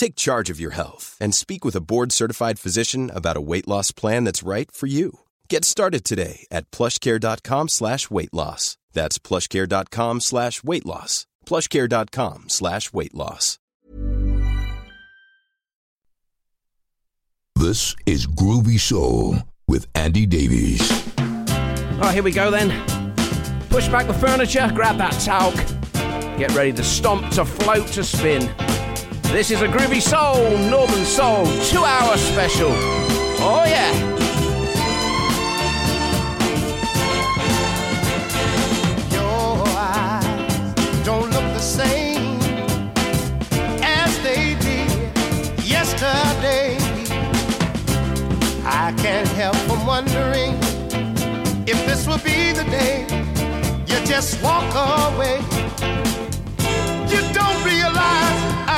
Take charge of your health and speak with a board-certified physician about a weight loss plan that's right for you. Get started today at plushcare.com slash weight loss. That's plushcare.com slash weight loss. plushcare.com slash weight loss. This is Groovy Soul with Andy Davies. Right, here we go then. Push back the furniture, grab that talc. Get ready to stomp, to float, to spin. This is a Groovy Soul, Northern Soul, two hour special. Oh, yeah. Your eyes don't look the same as they did yesterday. I can't help from wondering if this will be the day you just walk away. You don't realize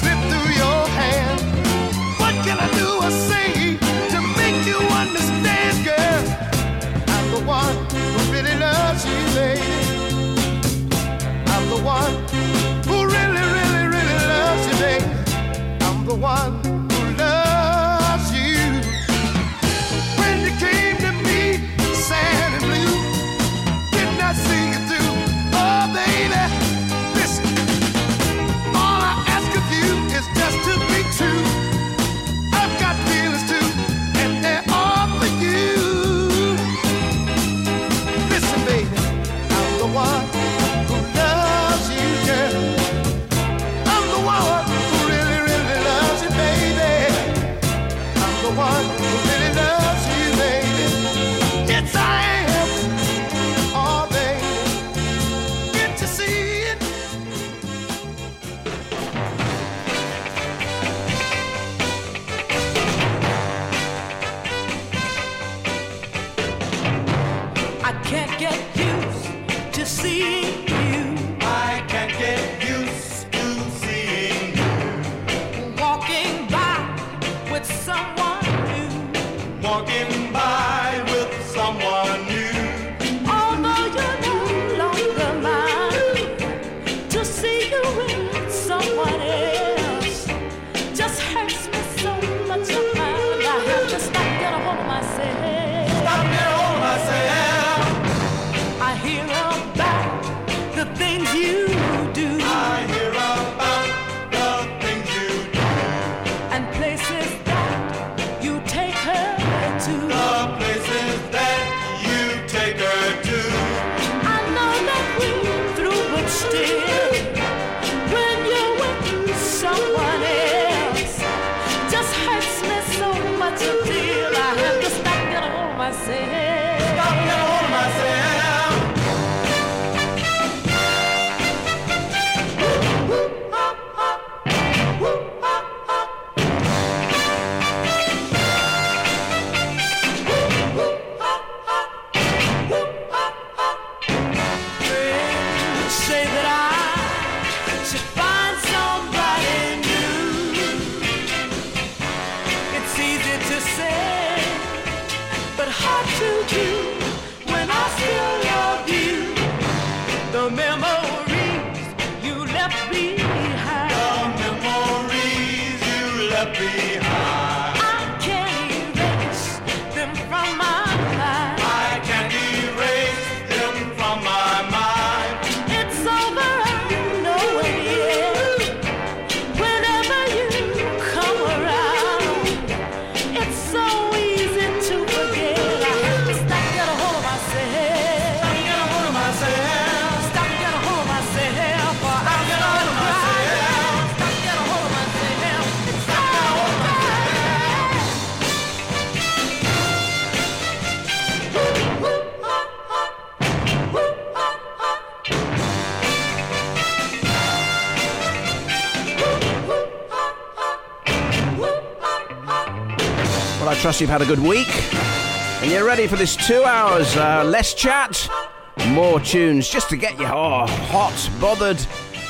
slip through your hands. What can I do or say to make you understand, girl? I'm the one who really loves you, baby. I'm the one who really, really, really loves you, baby. I'm the one trust you've had a good week. And you're ready for this two hours. Uh, less chat, more tunes, just to get you oh, hot, bothered.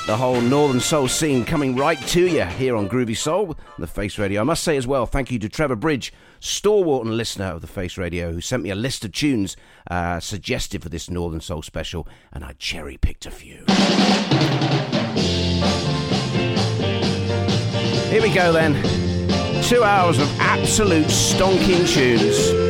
The whole Northern Soul scene coming right to you here on Groovy Soul, the Face Radio. I must say as well, thank you to Trevor Bridge, stalwart and listener of the Face Radio, who sent me a list of tunes uh, suggested for this Northern Soul special, and I cherry picked a few. Here we go then. Two hours of absolute stonking tunes.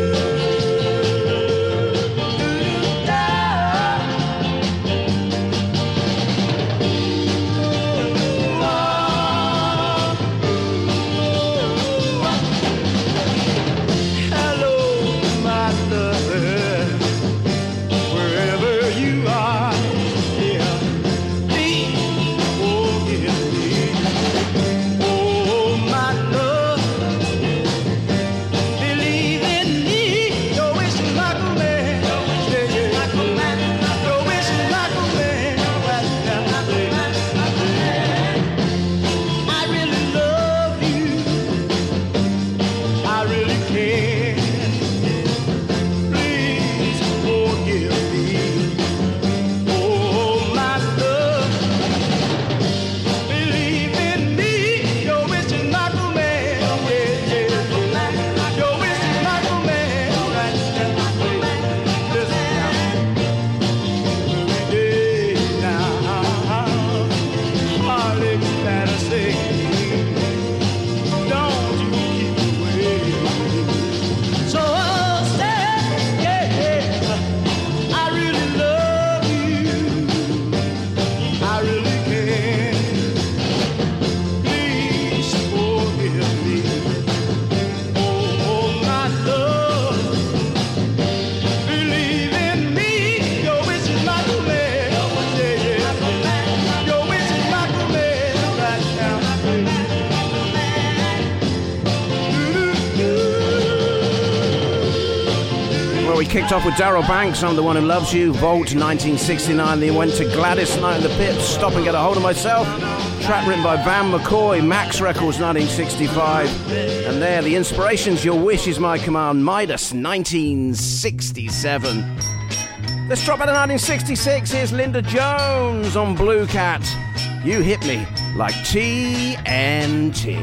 Off with Darrell Banks, I'm the one who loves you. Volt 1969. Then went to Gladys Knight in the Pips, Stop and Get a Hold of Myself. Track written by Van McCoy, Maxx Records 1965. And there, the inspirations, Your Wish is My Command, Midas 1967. Let's drop out of 1966. Here's Linda Jones on Blue Cat. You hit me like TNT.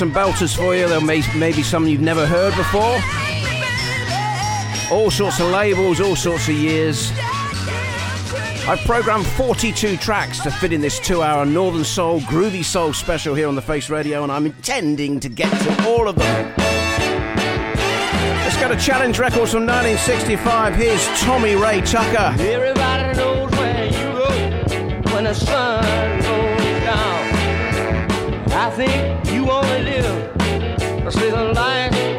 Some belters for you. There may maybe some you've never heard before. All sorts of labels, all sorts of years. I've programmed 42 tracks to fit in this two-hour Northern Soul, Groovy Soul special here on the Face Radio, and I'm intending to get to all of them. Let's go to Challenge Records from 1965. Here's Tommy Ray Tucker. Everybody knows where you go when the sun goes down. I think you only live. To see the light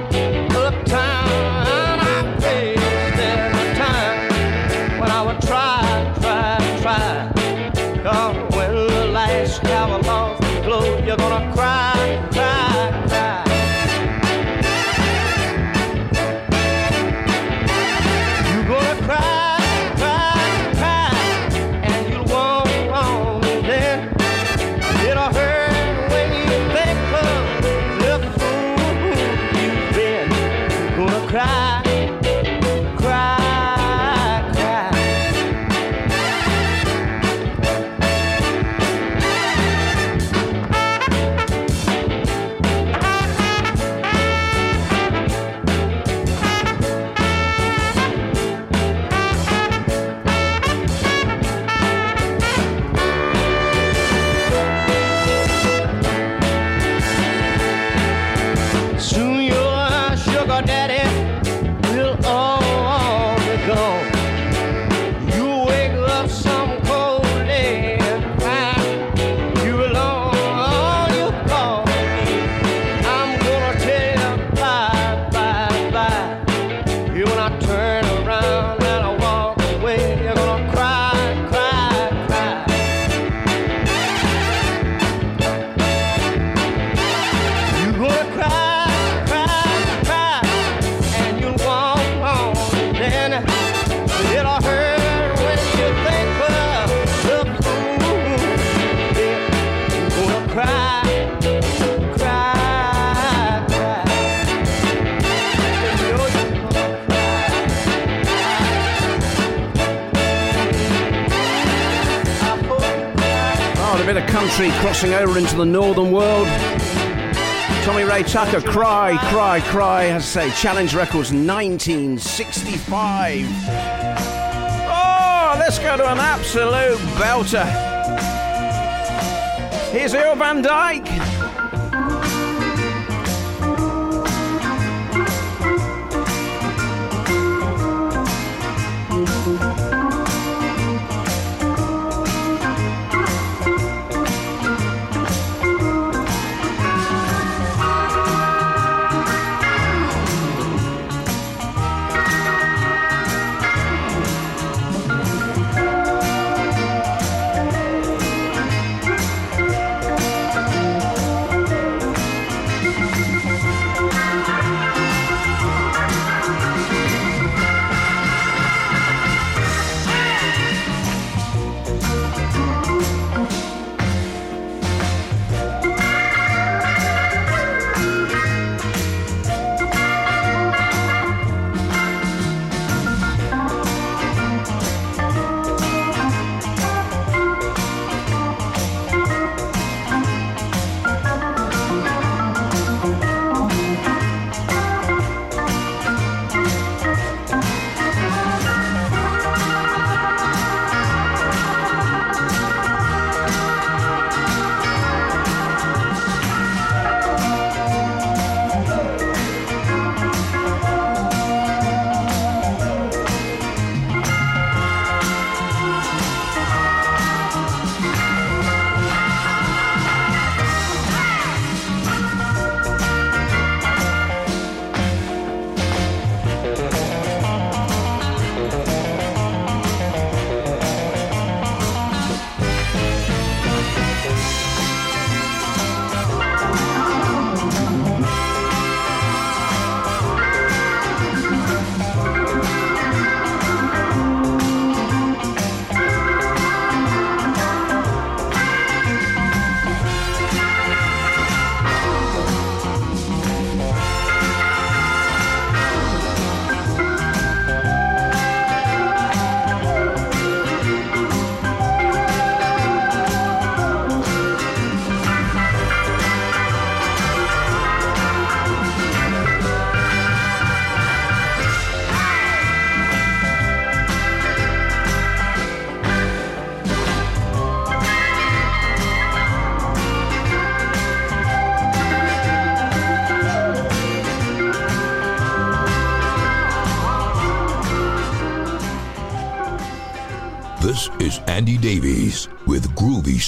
country crossing over into the northern world. Tommy Ray Tucker, Cry, Cry, Cry, as I say, Challenge Records 1965. Oh, let's go to an absolute belter. Here's Earl Van Dyke.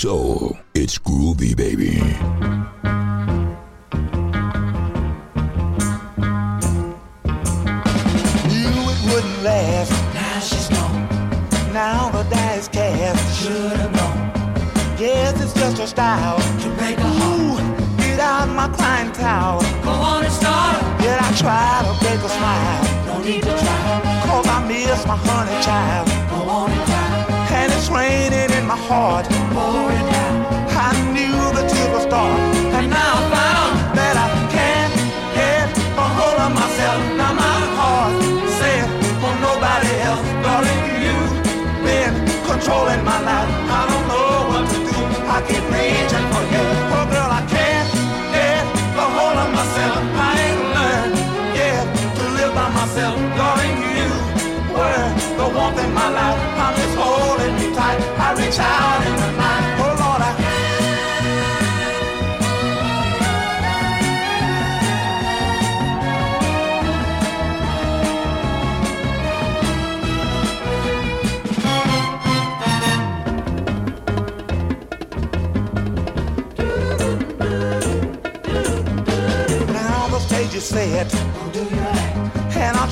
Soul. It's groovy, baby.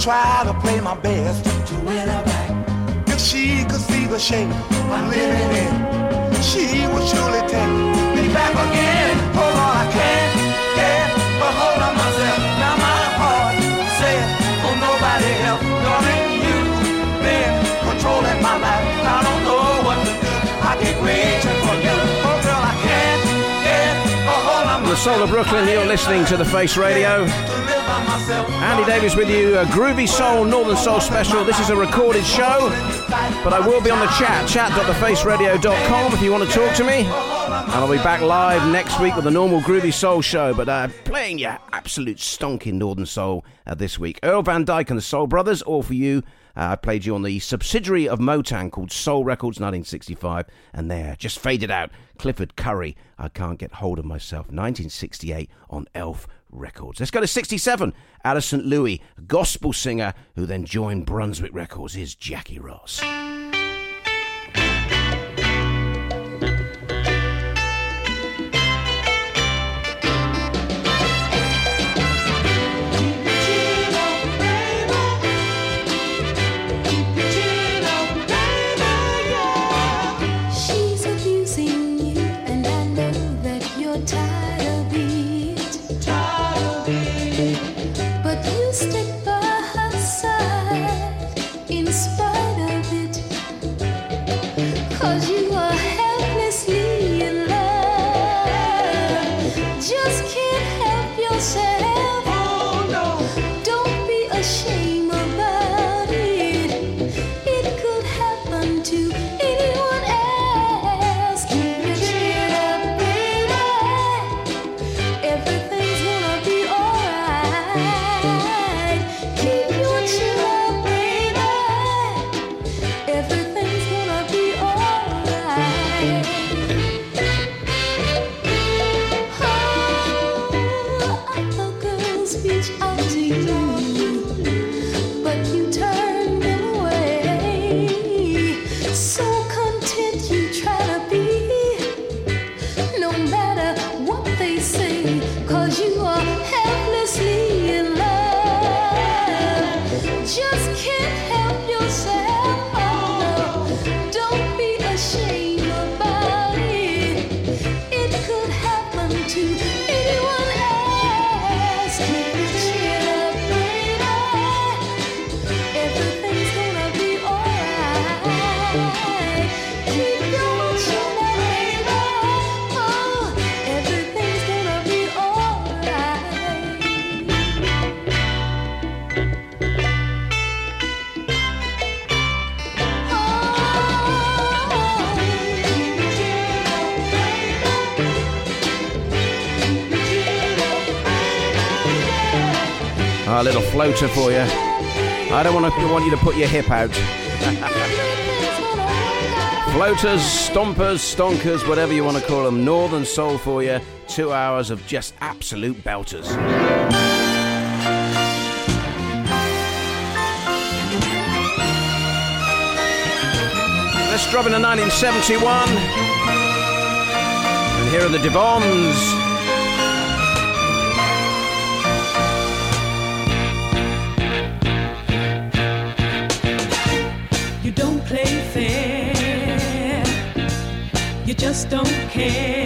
Try to play my best to win her back. If she could see the shape I'm living in, she would surely take me back again. Oh Lord, I can't get a hold of myself. Now my heart says, for oh, nobody else. Darling, you've been controlling my life. I don't know what to do. I keep reaching for you. Oh girl, I can't get a hold of The soul of Brooklyn, you're listening to The Face Radio. Andy Davies with you, a Groovy Soul, Northern Soul special. This is a recorded show, but I will be on the chat, chat.thefaceradio.com if you want to talk to me. And I'll be back live next week with a normal Groovy Soul show, but uh, playing your absolute stonking Northern Soul uh, this week. Earl Van Dyke and the Soul Brothers, all for you. Uh, I played you on the subsidiary of Motown called Soul Records 1965, and there, just faded out, Clifford Curry, I Can't Get Hold of Myself, 1968 on Elf Records. Let's go to 67. Out of St. Louis, gospel singer who then joined Brunswick Records is Jackie Ross. Floater for you. I don't want to want you to put your hip out. Floaters, stompers, stonkers, whatever you want to call them. Northern Soul for you. Two hours of just absolute belters. Let's First dropping in 1971. And here are the Devons. Just don't care.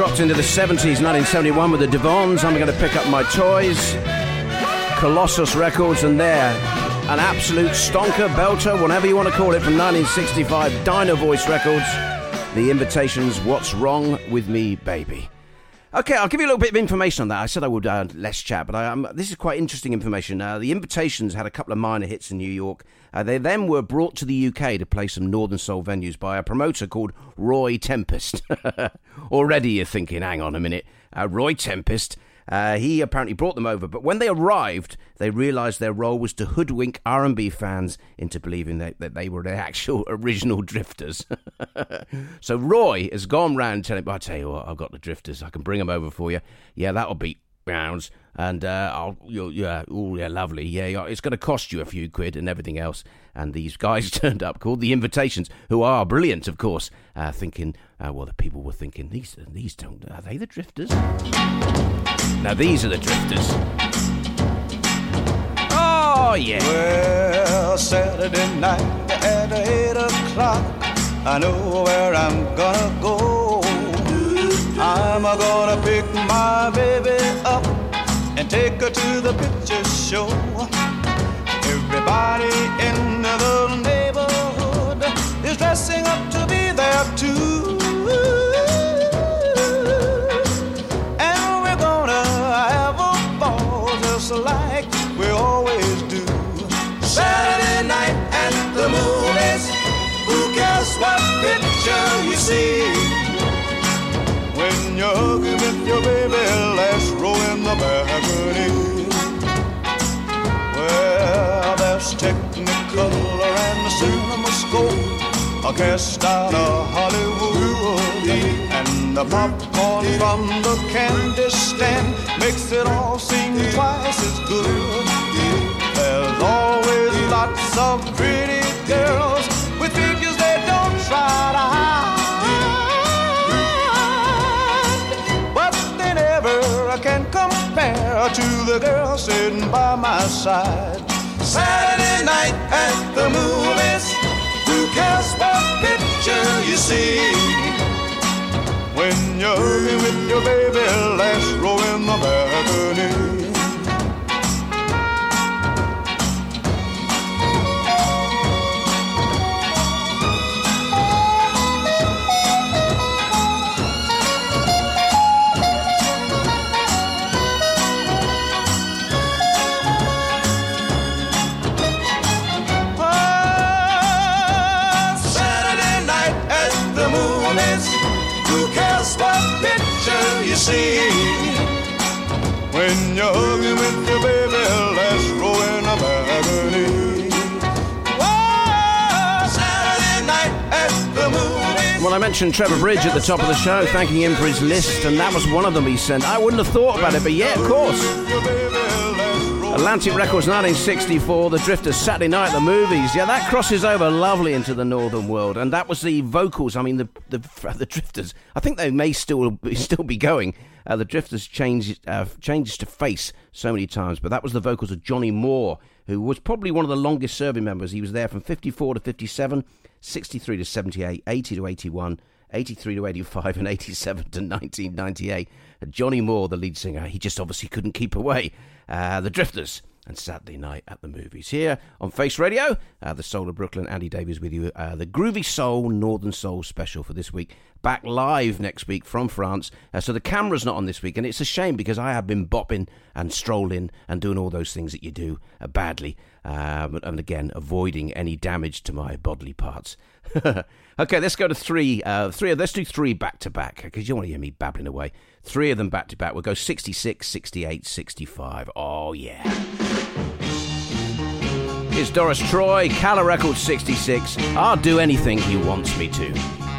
Dropped into the 70s, 1971 with the Devons. I'm going to pick up my toys. Colossus Records, and there, an absolute stonker, belter, whatever you want to call it, from 1965, Dynovoice Records. The Invitations, What's Wrong with Me, Baby. Okay, I'll give you a little bit of information on that. I said I would uh, less chat, but I, um, this is quite interesting information. Uh, the Invitations had a couple of minor hits in New York. Uh, they then were brought to the UK to play some Northern Soul venues by a promoter called Roy Tempest. Already you're thinking, hang on a minute, uh, Roy Tempest. Uh, he apparently brought them over, but when they arrived, they realised their role was to hoodwink R&B fans into believing that, that they were the actual original Drifters. so Roy has gone round telling, "I tell you what, I've got the Drifters. I can bring them over for you. Yeah, that'll be pounds, and uh, I'll, yeah, oh yeah, lovely. Yeah, yeah, it's going to cost you a few quid and everything else." And these guys turned up, called the Invitations, who are brilliant, of course, uh, thinking, uh, well, the people were thinking, these, these don't, are they the Drifters? Now these are the drifters. Oh yeah. Well, Saturday night at eight o'clock, I know where I'm gonna go. I'm gonna pick my baby up and take her to the picture show. Everybody in the neighborhood is dressing up to be there too. And we're gonna have a ball just like we always do. Saturday night at the movies. Who cares what picture you see? When you're hugging with your baby, in the balcony. Well, there's Technicolor and the cinema scope. A cast out of Hollywood. And the popcorn from the candy stand makes it all seem twice as good. There's always lots of pretty girls to the girl sitting by my side. Saturday night at the movies. Who cares what picture you see? When you're with your baby, last row in the balcony. See? When you're hugging with your baby, let's roll in a balcony. Whoa, Saturday night at the movies. Well, I mentioned Trevor Bridge at the top of the show, thanking him for his list, and that was one of them he sent. I wouldn't have thought about it, but yeah, of course. Atlantic Records 1964, The Drifters, Saturday Night the Movies. Yeah, that crosses over lovely into the northern world, and that was the vocals. I mean, the the, the Drifters. I think they may still be, still be going. Uh, the Drifters changed uh, changed to face so many times, but that was the vocals of Johnny Moore, who was probably one of the longest serving members. He was there from 54 to 57, 63 to 78, 80 to 81. 83 to 85 and 87 to 1998. Johnny Moore, the lead singer, he just obviously couldn't keep away. Uh, the Drifters and Saturday Night at the Movies. Here on Face Radio, uh, the Soul of Brooklyn, Andy Davies with you. Uh, the Groovy Soul, Northern Soul special for this week. Back live next week from France. Uh, so the camera's not on this week, and it's a shame because I have been bopping and strolling and doing all those things that you do uh, badly. Um, and again, avoiding any damage to my bodily parts. okay, let's go to three. Uh, three. Let's do three back to back because you want to hear me babbling away. Three of them back to back. We'll go 66, 68, 65. Oh, yeah. Here's Doris Troy, Calla Records 66. I'll do anything he wants me to.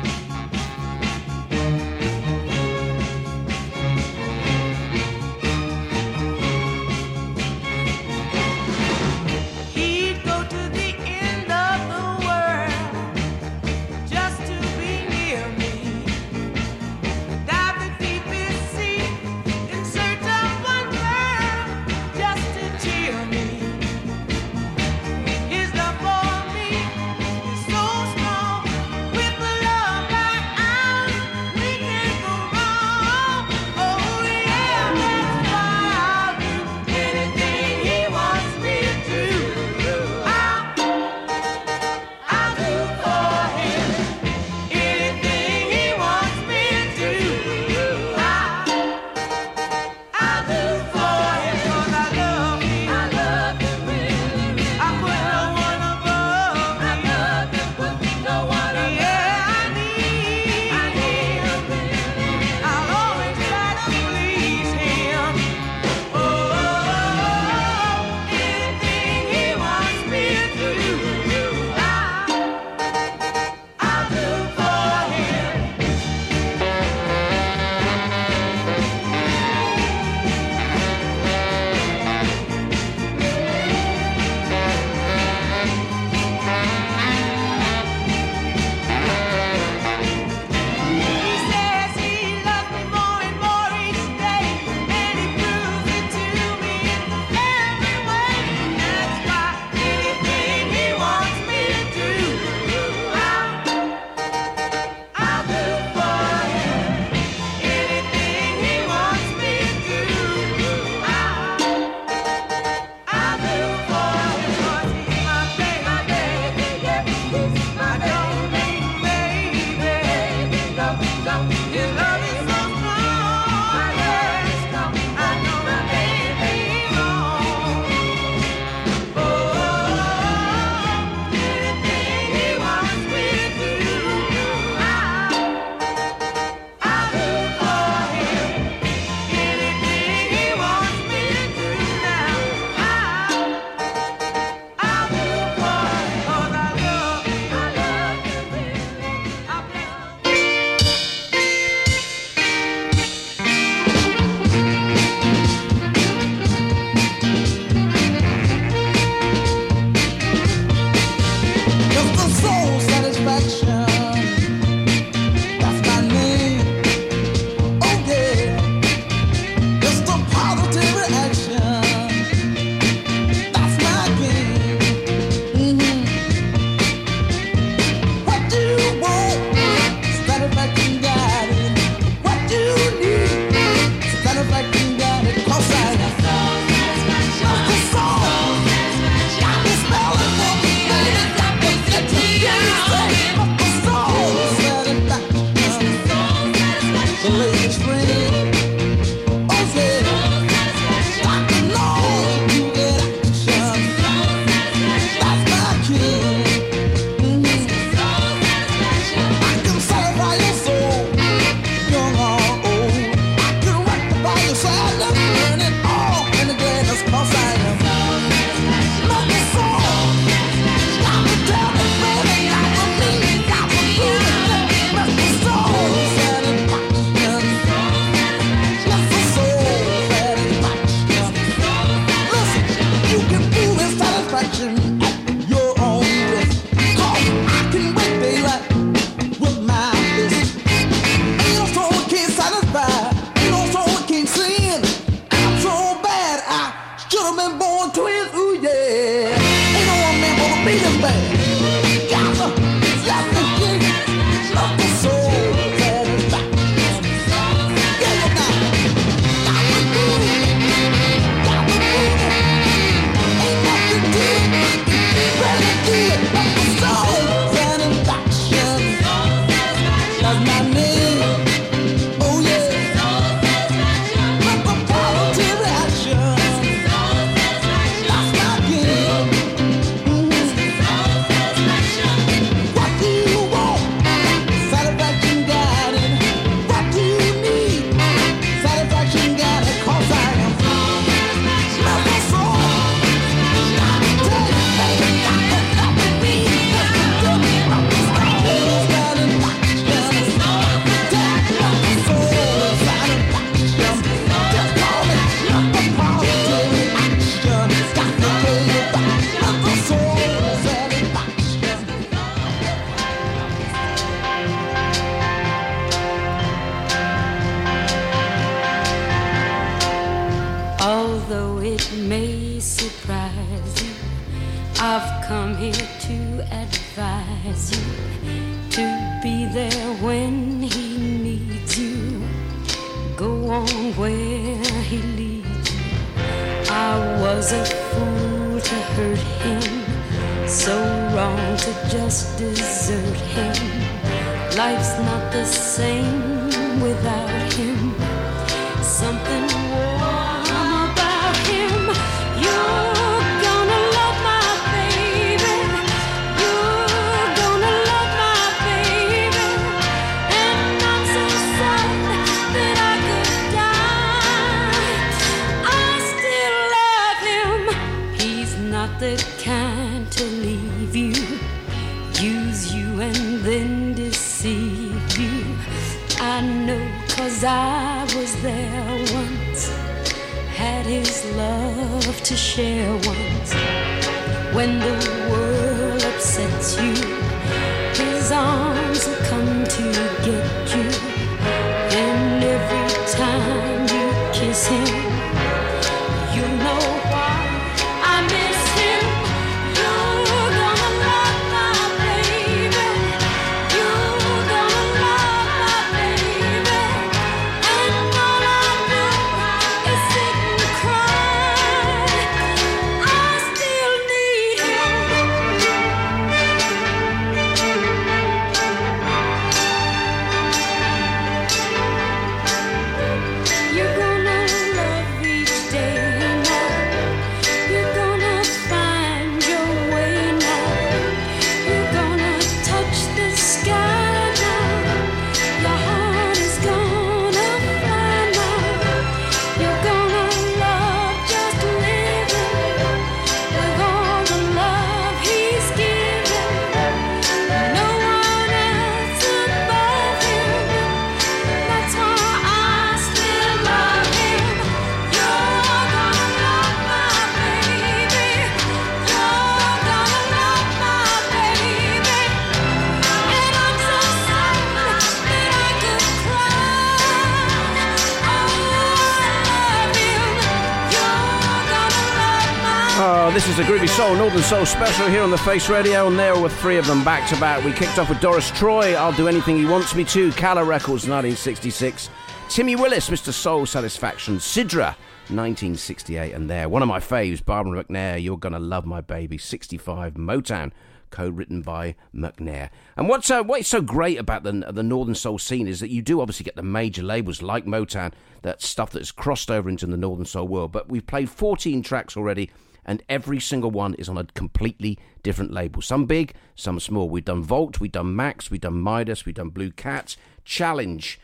Northern Soul special here on the Face Radio, and there were three of them back to back. We kicked off with Doris Troy, I'll Do Anything He Wants Me To, Calla Records, 1966. Timmy Willis, Mr. Soul Satisfaction, Sidra, 1968, and there, one of my faves, Barbara McNair, You're Gonna Love My Baby, 65, Motown, co-written by McNair. And what's uh, what's so great about the the Northern Soul scene is that you do obviously get the major labels like Motown, that stuff that's crossed over into the Northern Soul world. But we've played 14 tracks already, and every single one is on a completely different label. Some big, some small. We've done Volt, we've done Maxx, we've done Midas, we've done Blue Cat, Challenge,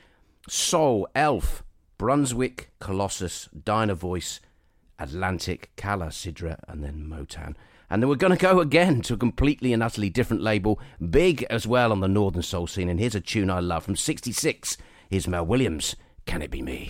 Soul, Elf, Brunswick, Colossus, Dynovoice, Atlantic, Calla, Sidra, and then Motown. And then we're going to go again to a completely and utterly different label, big as well on the Northern Soul scene. And here's a tune I love from 66. Here's Mel Williams, Can It Be Me?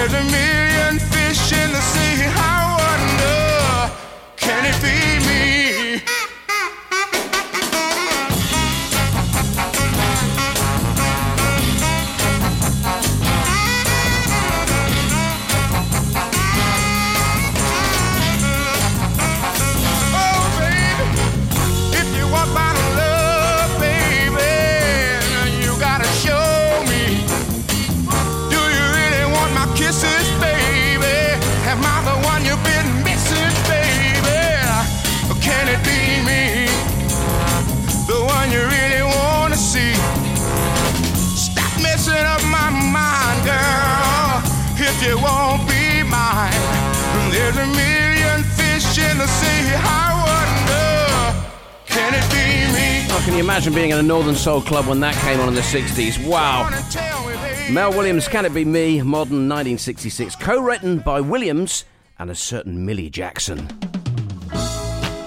It isn't me. Oh, can you imagine being in a Northern Soul club when that came on in the 60s? Wow. Mel Williams, Can It Be Me, modern 1966, co written by Williams and a certain Millie Jackson.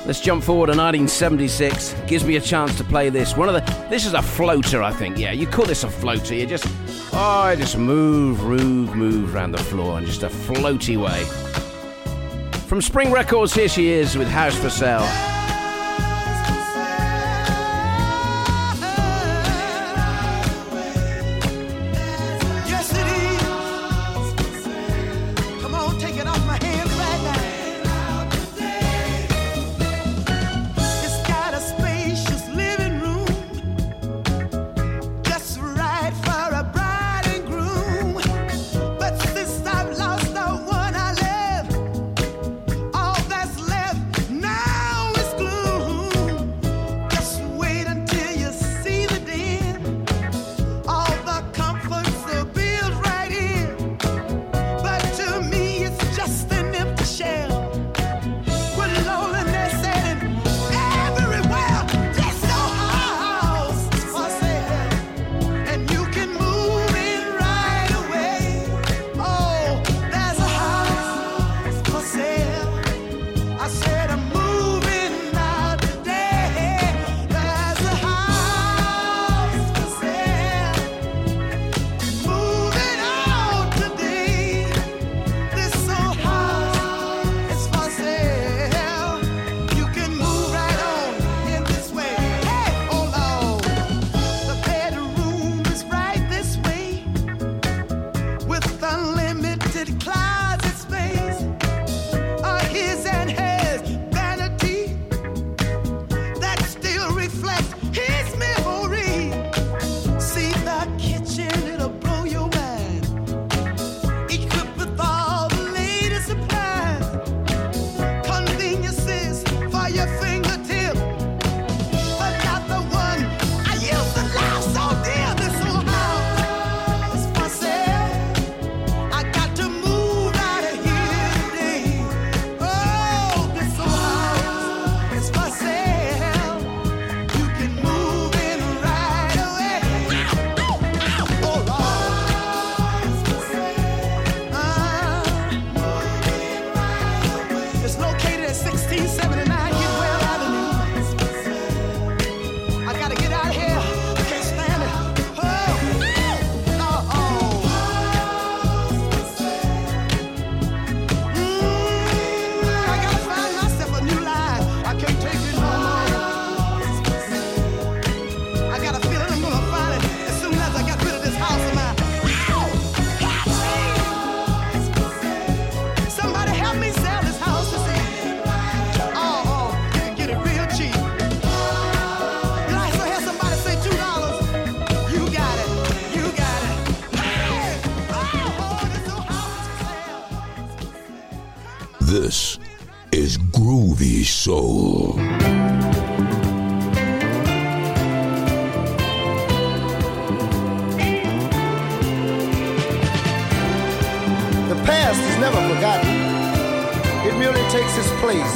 Let's jump forward to 1976. Gives me a chance to play this. One of the this is a floater, I think. Yeah, you call this a floater. You just oh, I just move, move, move around the floor in just a floaty way. From Spring Records, here she is with House for Sale. soul. The past is never forgotten. It merely takes its place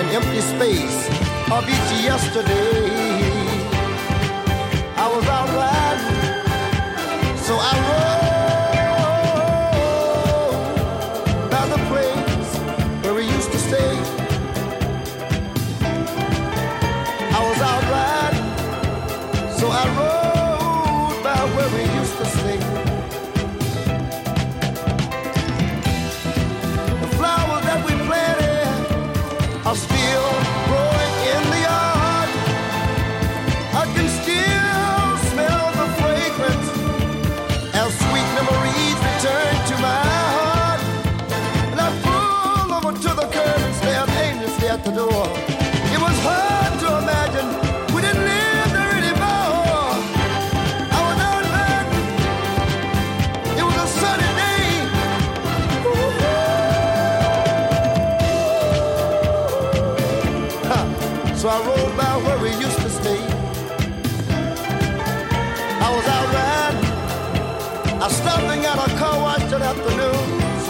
in empty space of each yesterday.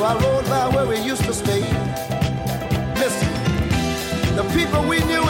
I rode by where we used to stay. Listen, the people we knew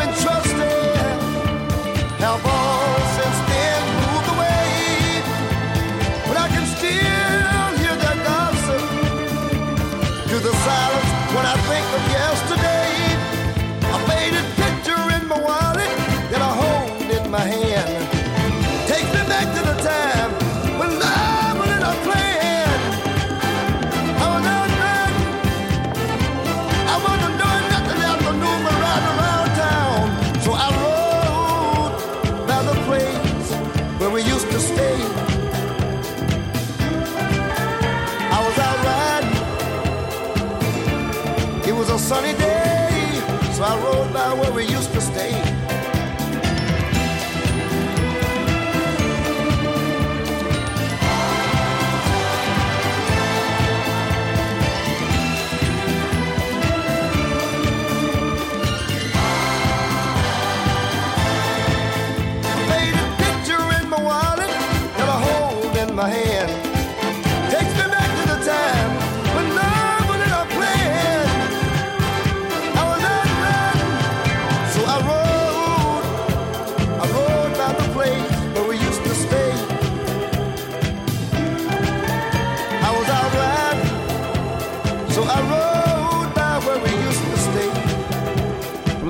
So I rode down where we used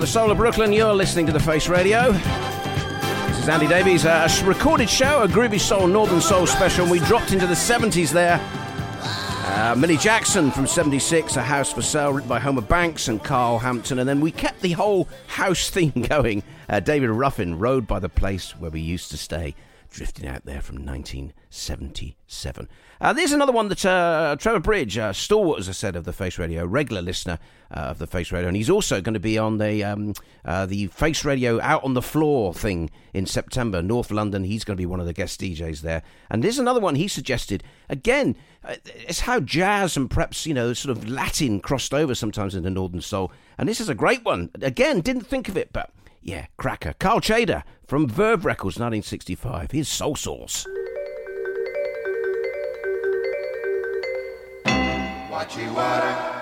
soul of Brooklyn, you're listening to The Face Radio. This is Andy Davies, a recorded show, a groovy soul, northern soul special. and We dropped into the 70s there. Uh, Millie Jackson from 76, A House for Sale, written by Homer Banks and Carl Hampton. And then we kept the whole house theme going. Uh, David Ruffin, Rode by the Place Where We Used to Stay, drifting out there from 1977. Uh, there's another one that uh, Trevor Bridge, uh, stalwart, as I said, of the Face Radio, regular listener uh, of the Face Radio, and he's also going to be on the um, uh, the Face Radio Out on the Floor thing in September, North London. He's going to be one of the guest DJs there. And there's another one he suggested. Again, uh, it's how jazz and perhaps you know sort of Latin crossed over sometimes into Northern Soul. And this is a great one. Again, didn't think of it, but yeah, cracker. Cal Tjader from Verve Records, 1965. Here's Soul Sauce. Wachi Wada.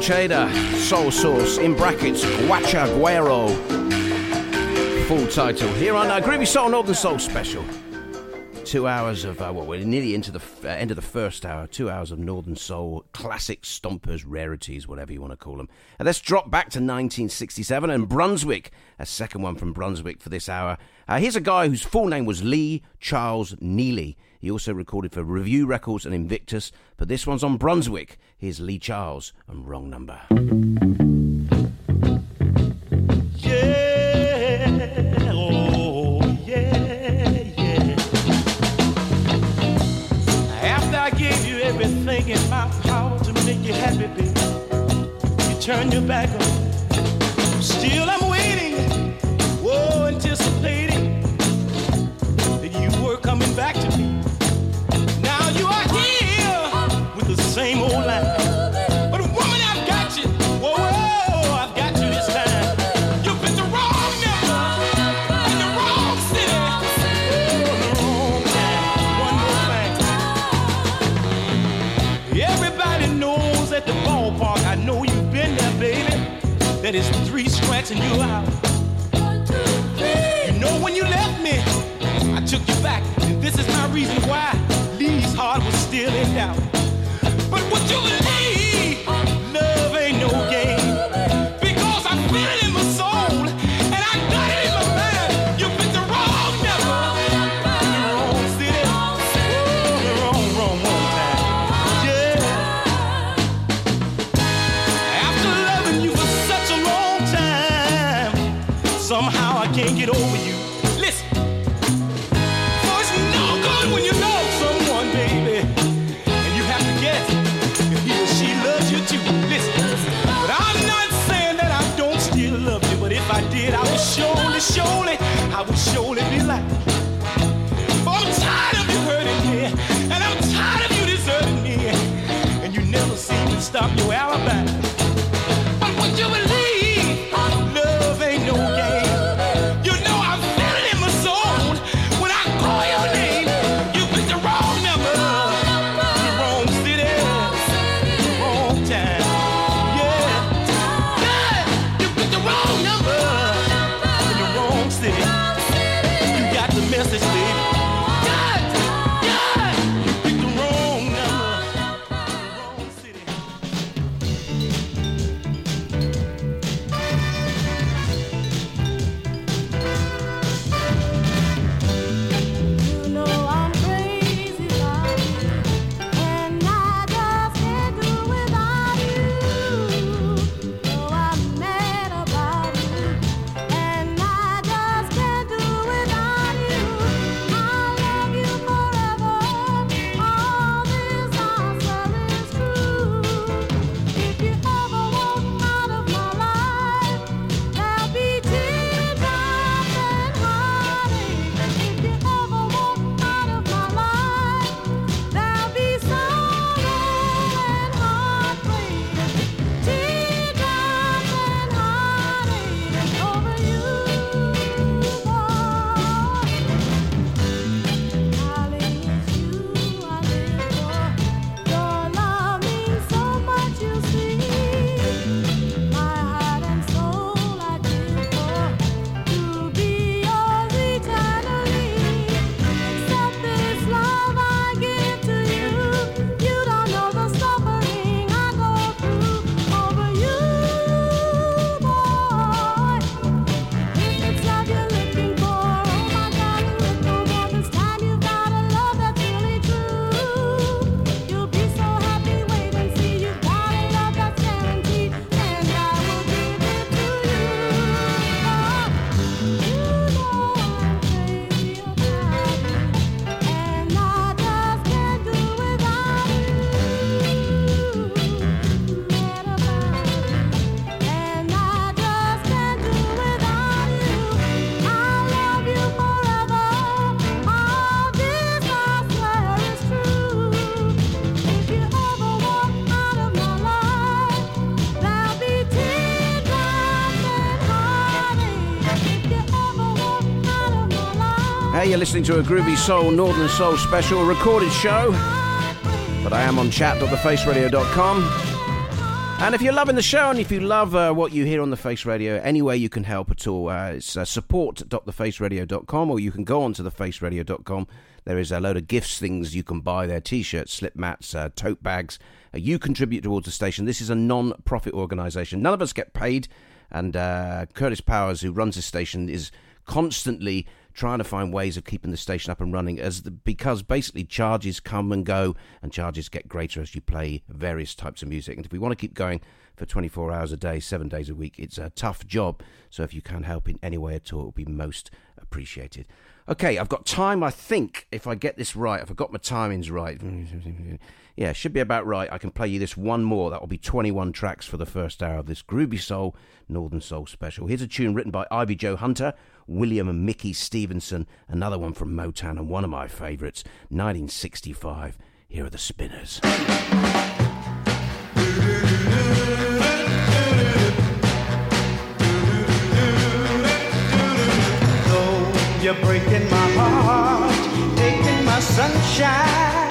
Tjader, Soul Sauce, in brackets, Guacha Guaro. Full title here on uh, Groovy Soul Northern Soul Special. Two hours of, uh, well, we're nearly into the f- uh, end of the first hour. Two hours of Northern Soul, classic stompers, rarities, whatever you want to call them. And let's drop back to 1967 and Brunswick, a second one from Brunswick for this hour. Uh, here's a guy whose full name was Lee Charles Neely. He also recorded for Revue Records and Invictus, but this one's on Brunswick. Here's Lee Charles and Wrong Number. Make you happy, baby, you turn your back on three you're out. You know when you left me, I took you back, and this is my reason why Lee's heart was still in doubt. But would you can't get over you. Listen. For it's no good when you love someone, baby, and you have to guess if he or she loves you too. Listen, but I'm not saying that I don't still love you, but if I did, I would surely, surely, I would surely be like. I'm tired of you hurting me, and I'm tired of you deserting me, and you never seem to stop your alibi. Listening to a Groovy Soul Northern Soul special recorded show. But I am on chat.thefaceradio.com. And if you're loving the show and if you love uh, what you hear on the Face Radio, any way you can help at all, uh, it's uh, support.thefaceradio.com or you can go on to thefaceradio.com. There is a load of gifts, things you can buy there t shirts, slip mats, uh, tote bags. Uh, you contribute towards the station. This is a non profit organisation. None of us get paid. And uh, Curtis Powers, who runs this station, is constantly trying to find ways of keeping the station up and running as the, because basically charges come and go and charges get greater as you play various types of music. And if we want to keep going for 24 hours a day seven days a week it's a tough job. So if you can help in any way at all it would be most appreciated. Okay i've got time i think if i get this right if i got my timings right. Yeah should be about right. I can play you this one more. That will be 21 tracks for the first hour of this groovy soul northern soul special. Here's a tune written by Ivy Jo Hunter William and Mickey Stevenson, another one from Motown, and one of my favourites, 1965. Here are the Spinners. You're breaking my heart, taking my sunshine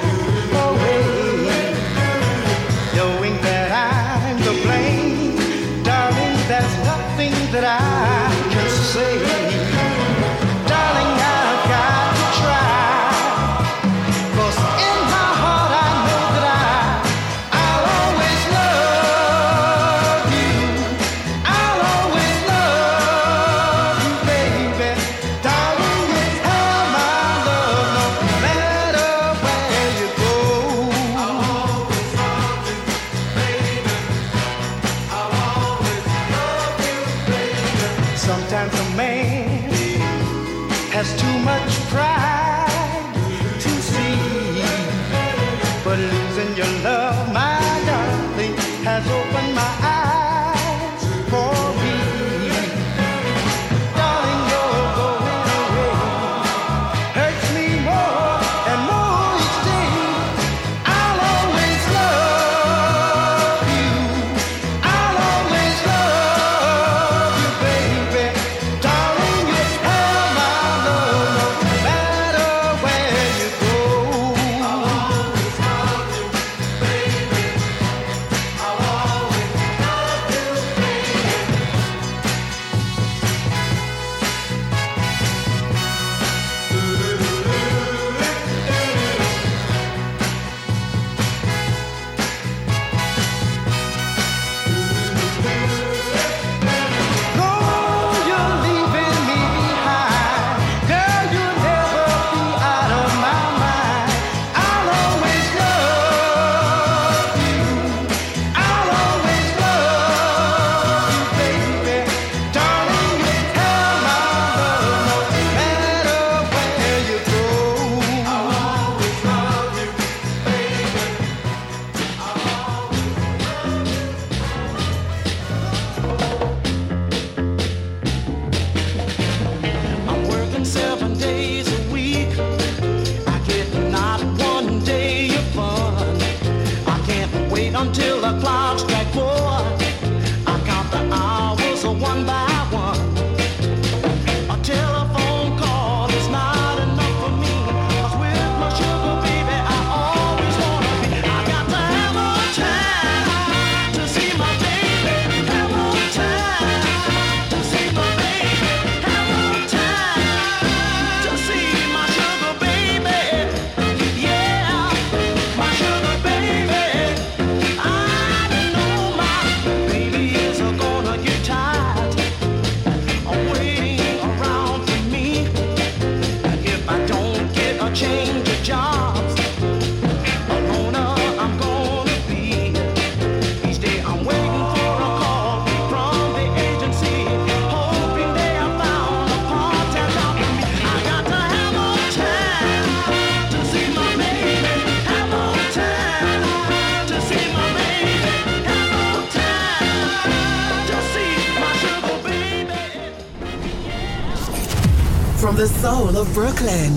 from the soul of Brooklyn.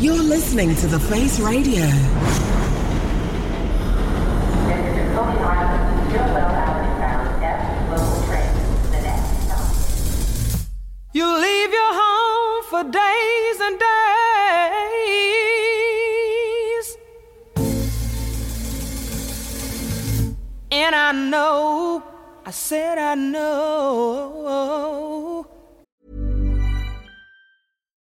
You're listening to The Face Radio. You leave your home for days and days. And I know, I said I know.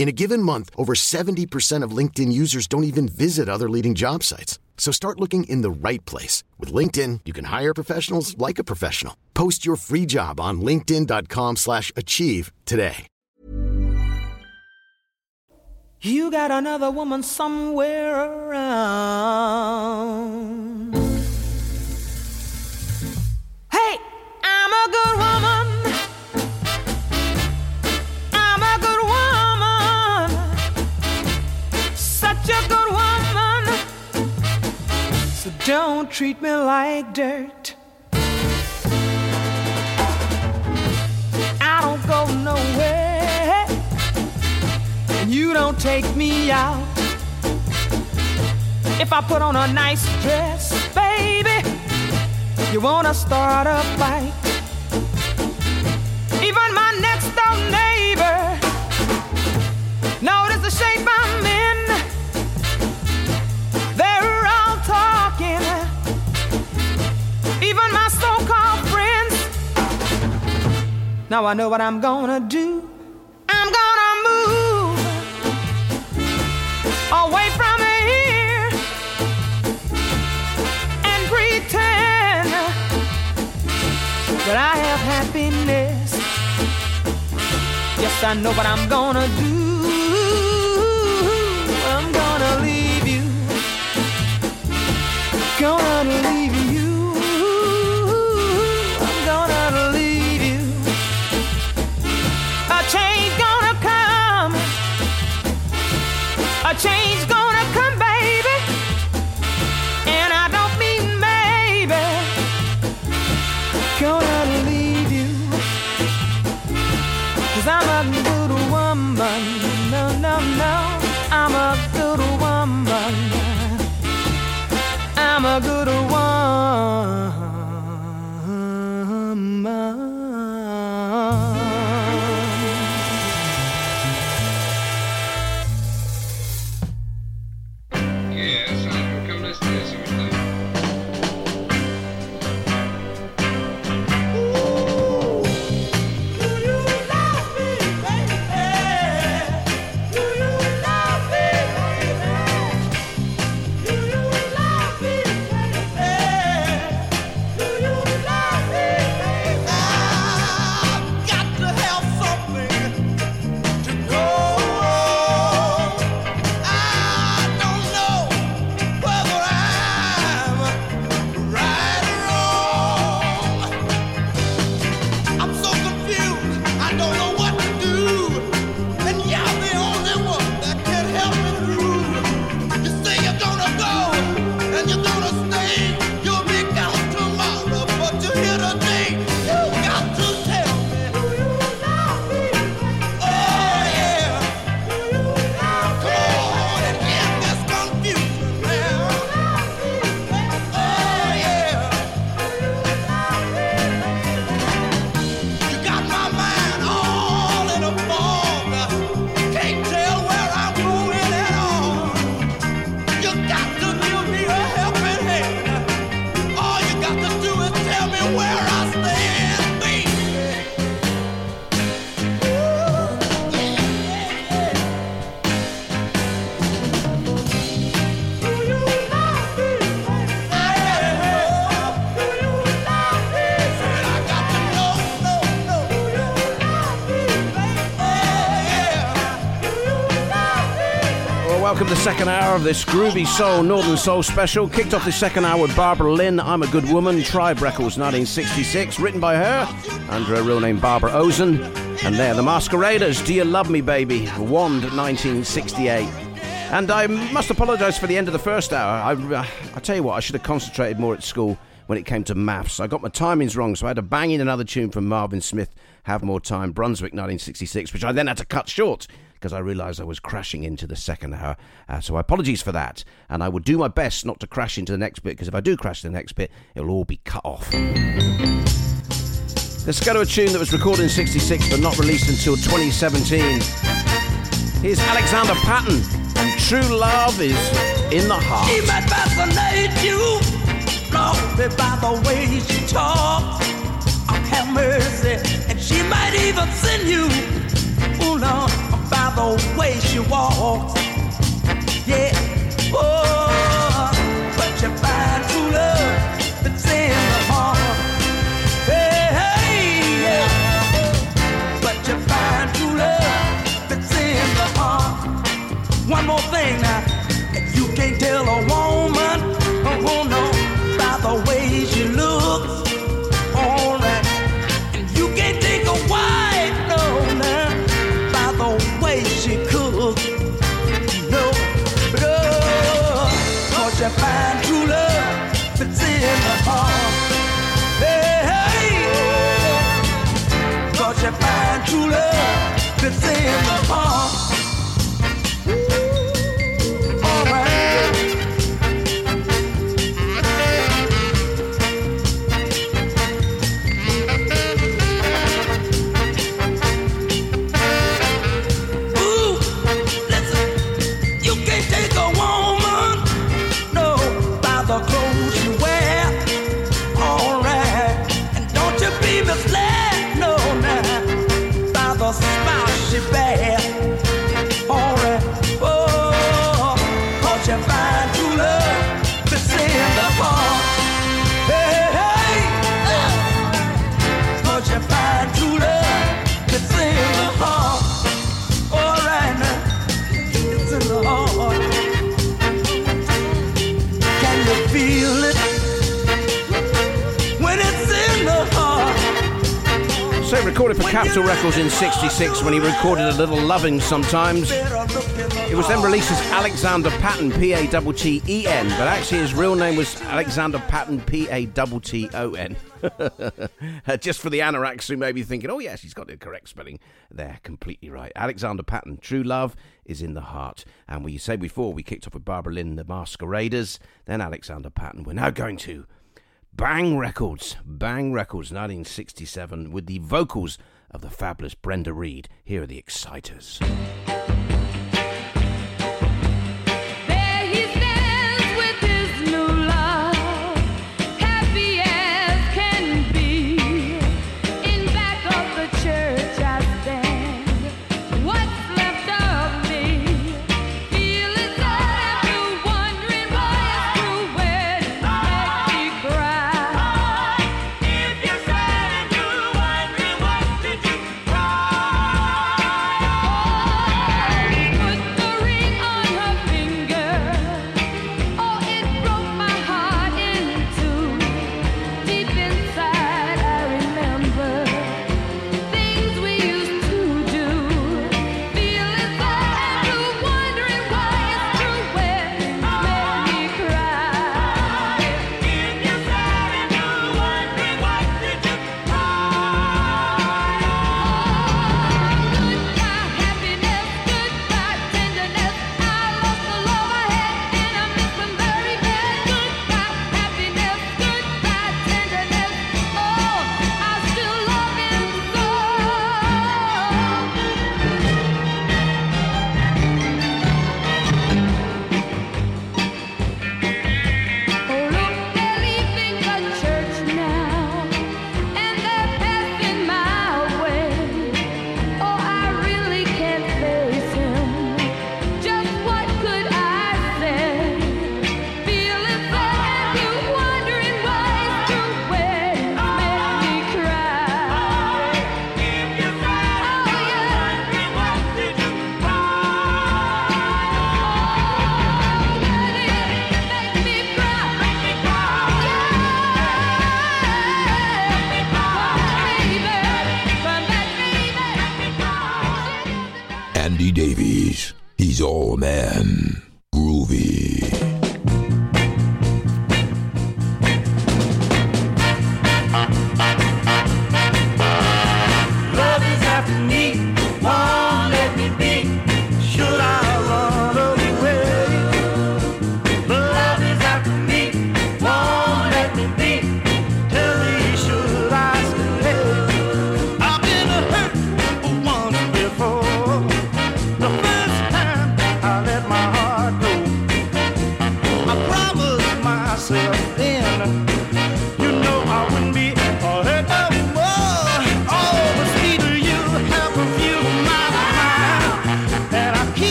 In a given month, over 70% of LinkedIn users don't even visit other leading job sites. So start looking in the right place. With LinkedIn, you can hire professionals like a professional. Post your free job on linkedin.com slash achieve today. You got another woman somewhere around. Hey, I'm a good woman. So don't treat me like dirt. I don't go nowhere. And you don't take me out. If I put on a nice dress, baby, you wanna start a fight. Even my next door neighbor notice the shape Now I know what I'm gonna do. I'm gonna move away from here and pretend that I have happiness. Yes, I know what I'm gonna do. I'm gonna leave you. Gonna leave A change gonna second hour of this groovy soul, Northern Soul special. Kicked off the second hour with Barbara Lynn, I'm a Good Woman, Tribe Records 1966, written by her under her real name Barbara Ozen. And they're the Masqueraders, Do You Love Me Baby, Wand 1968. And I must apologise for the end of the first hour. I, uh, I tell you what, I should have concentrated more at school when it came to maths. I got my timings wrong, so I had to bang in another tune from Marvin Smith, Have More Time, Brunswick 1966, which I then had to cut short because I realised I was crashing into the second hour. Uh, so apologies for that. And I will do my best not to crash into the next bit because if I do crash to the next bit, it'll all be cut off. Let's go to a tune that was recorded in 66 but not released until 2017. Here's Alexander Patton, and True Love is in the Heart. She might fascinate you, by the way she talks. Mercy. And she might even send you, oh Lord, by the way she walks. Yeah. Oh, but you find true love that's in the heart. Hey, hey, yeah. But you find true love that's in the heart. One more thing now. You can't tell a woman, find recorded for Capitol Records in 66 when he recorded a little loving sometimes. It was then released as Alexander Patton, P-A-T-T-E-N, but actually his real name was Alexander Patton, P-A-T-T-O-N. Uh, Just for the anoraks who may be thinking, oh yes, he's got the correct spelling. They're completely right. Alexander Patton, True Love is in the Heart. And we say before, we kicked off with Barbara Lynn, The Masqueraders, then Alexander Patton. We're now going to Bang Records, Bang Records, 1967, with the vocals of the fabulous Brenda Reid. Here are the Exciters.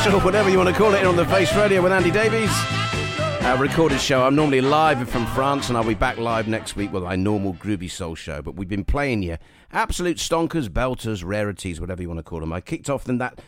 Special, whatever you want to call it, on the Face Radio with Andy Davies. A recorded show. I'm normally live from France, and I'll be back live next week with my normal Groovy Soul show. But we've been playing you absolute stonkers, belters, rarities, whatever you want to call them. I kicked off in that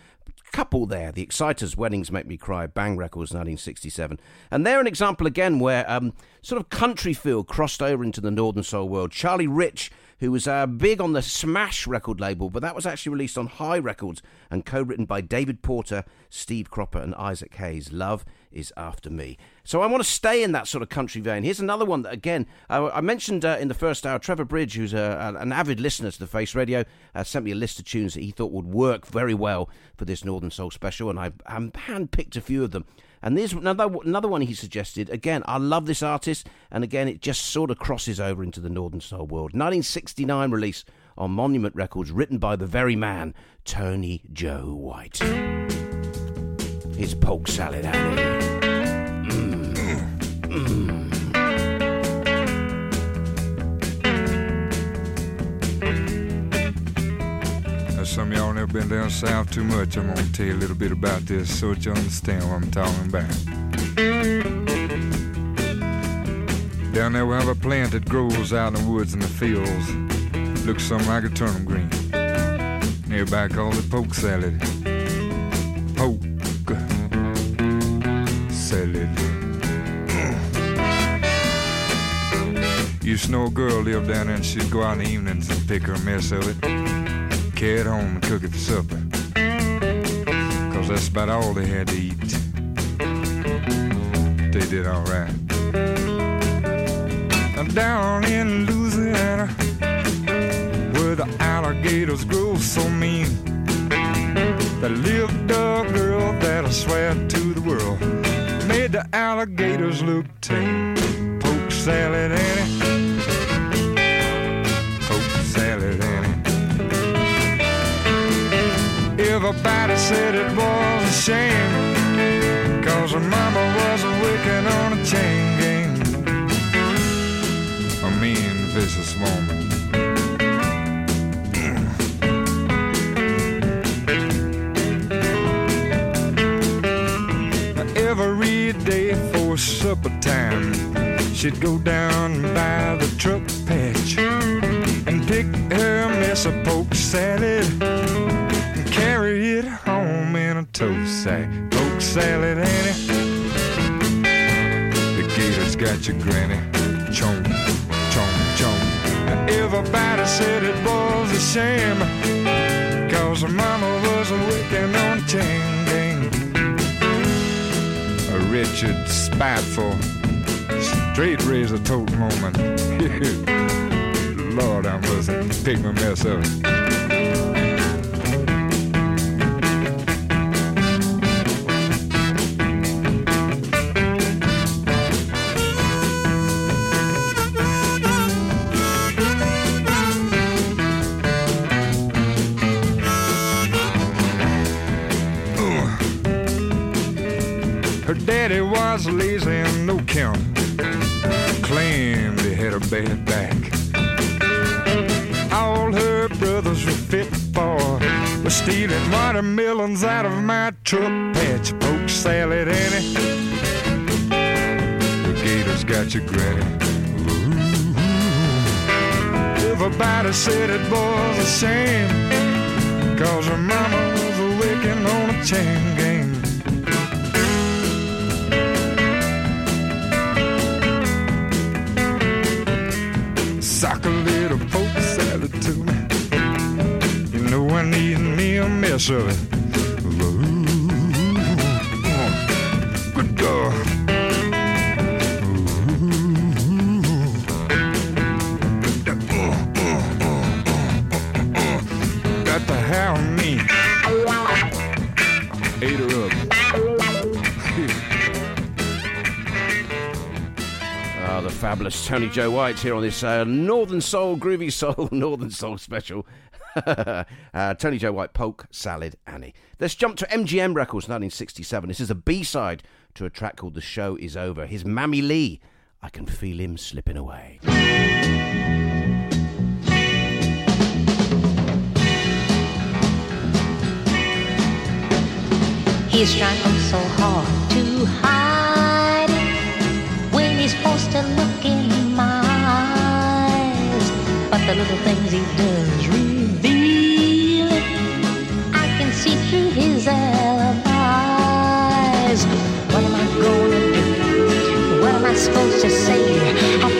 couple there, the Exciters, Weddings Make Me Cry, Bang Records, 1967. And they're an example again where um, sort of country feel crossed over into the Northern Soul world. Charlie Rich, who was uh, big on the Smash record label, but that was actually released on Hi Records and co-written by David Porter, Steve Cropper, and Isaac Hayes. Love is after me. So I want to stay in that sort of country vein. Here's another one that, again, uh, I mentioned uh, in the first hour. Trevor Bridge, who's a, an avid listener to the Face Radio, uh, sent me a list of tunes that he thought would work very well for this Northern Soul special, and I um, handpicked a few of them. And there's another another one he suggested. Again, I love this artist, and again, it just sort of crosses over into the Northern Soul world. 1969 release on Monument Records, written by the very man Tony Joe White. His Polk Salad Annie. Now, some of y'all never been down south too much. I'm gonna tell you a little bit about this so that you understand what I'm talking about. Down there we have a plant that grows out in the woods and the fields. Looks something like a turnip green. Nearby called it poke salad. Poke salad. Used to know a girl lived down there and she'd go out in the evenings and pick her mess of it, carry home and cook it for supper. Cause that's about all they had to eat. They did alright. Now down in Louisiana, where the alligators grow so mean, there lived a girl that I swear to the world made the alligators look tame. Poke salad Annie. Everybody said it was a shame. Cause her mama was a wicked on a chain gang. A mean, vicious woman. Every day for supper time, she'd go down by the truck got your granny. Chomp, chomp, chomp. Everybody said it was a shame. Cause her mama was a working on a chain gang. A wretched, spiteful, straight razor tote moment. Lord, I must pick my mess up. Stealing watermelons out of my truck patch. Poke salad, Annie. The gator's got your granny. Everybody said it was a shame. Cause her mama up. Ah, the fabulous Tony Joe White here on this uh, Northern Soul, Groovy Soul, Northern Soul special. uh, Tony Joe White, Polk, Salad, Annie. Let's jump to MGM Records, 1967. This is a B-side to a track called The Show Is Over. His Mamie Lee, I Can Feel Him Slipping Away. He's trying so hard to hide it when he's forced to look in my eyes. But the little things he does I supposed to say? I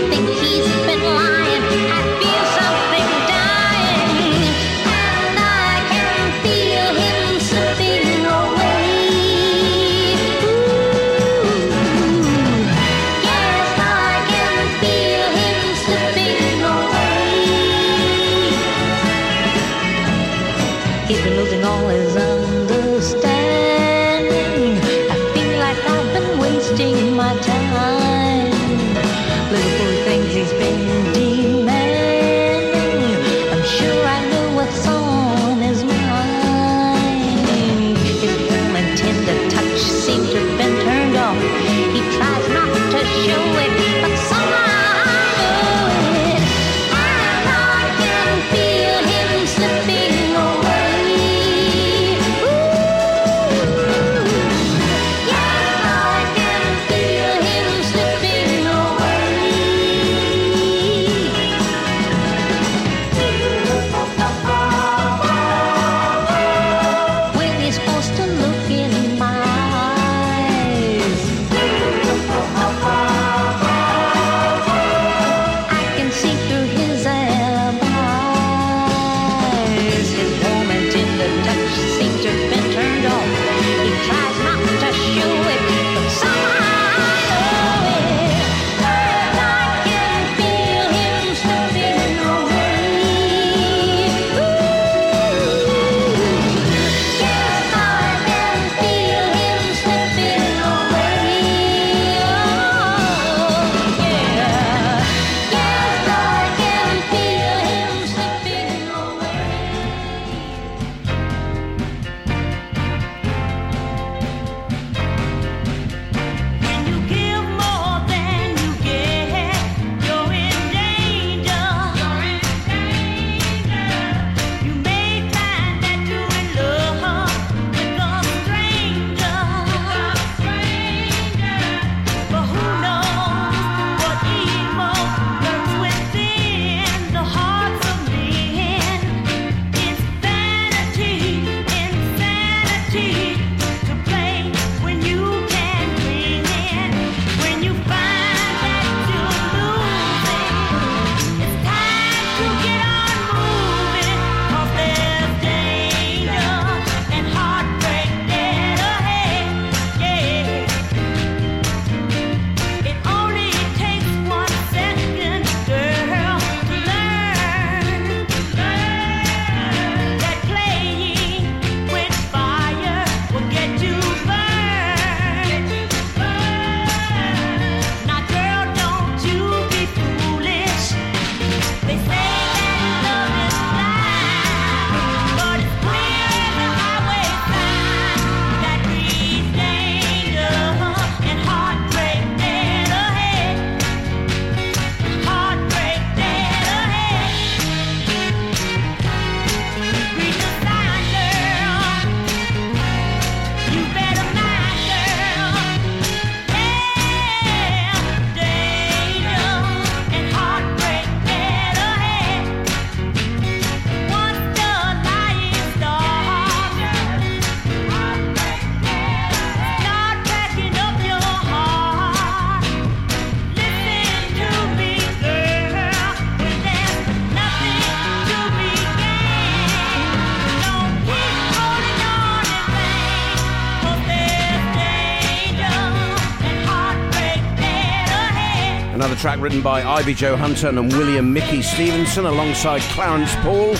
written by Ivy Jo Hunter and William Mickey Stevenson alongside Clarence Paul.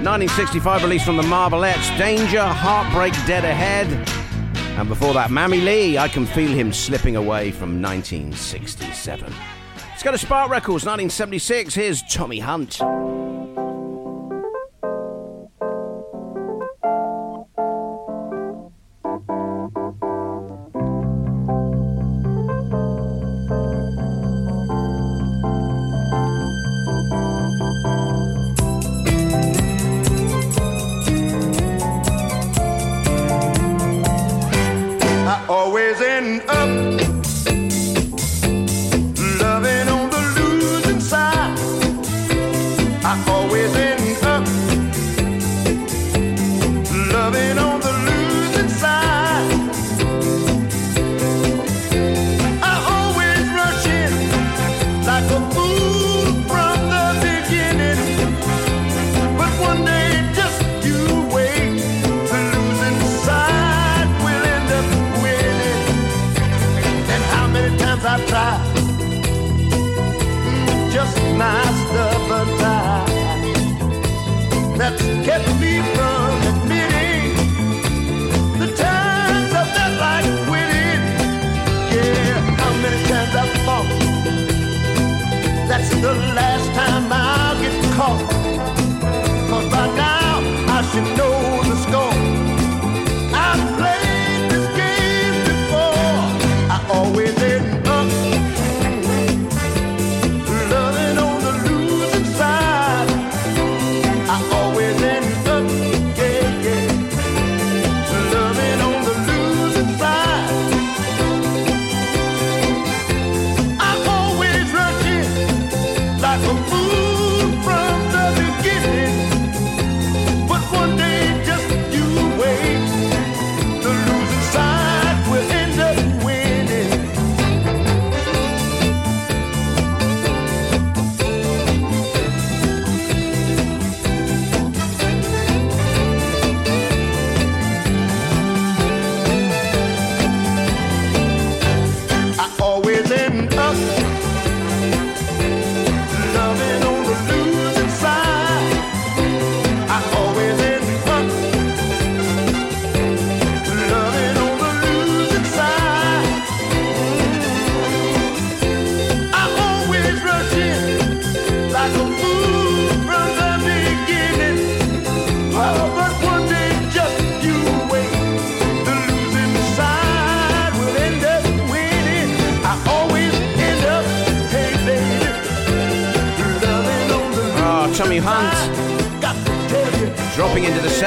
1965 released from the Marvelettes, Danger, Heartbreak, Dead Ahead. And before that, Mamie Lee, I Can Feel Him Slipping Away from 1967. Let's go to Spark Records, 1976. Here's Tommy Hunt.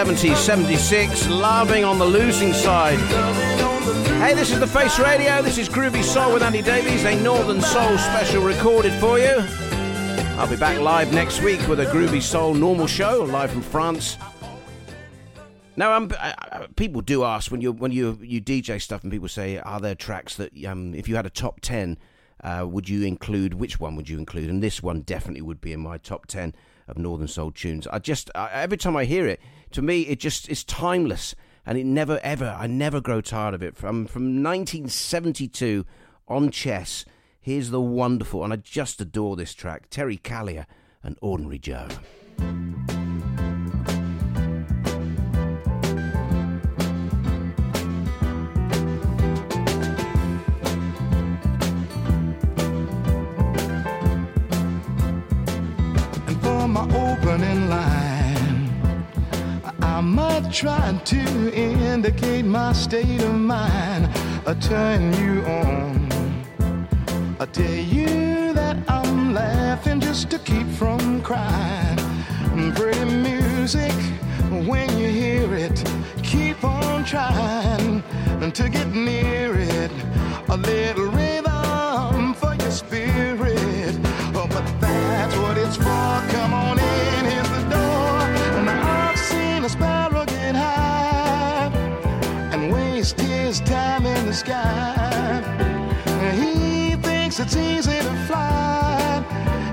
70 76, loving on the losing side. Hey, this is The Face Radio. This is Groovy Soul with Andy Davies, a Northern Soul special recorded for you. I'll be back live next week with a Groovy Soul normal show, live from France. Now, um, people do ask when you when you you DJ stuff, and people say, "Are there tracks that um, if you had a top ten, uh, would you include? Which one would you include?" And this one definitely would be in my top ten of Northern Soul tunes. I just I, every time I hear it, to me, it just is timeless, and it never ever I never grow tired of it. From from 1972 on Chess, here's the wonderful, and I just adore this track, Terry Callier and Ordinary Joe. I might try to indicate my state of mind. I turn you on. I tell you that I'm laughing just to keep from crying. Pretty music, when you hear it, keep on trying to get near it. A little rhythm for your spirit. Oh, but that's what it's for. Come on in, sky. He thinks it's easy to fly.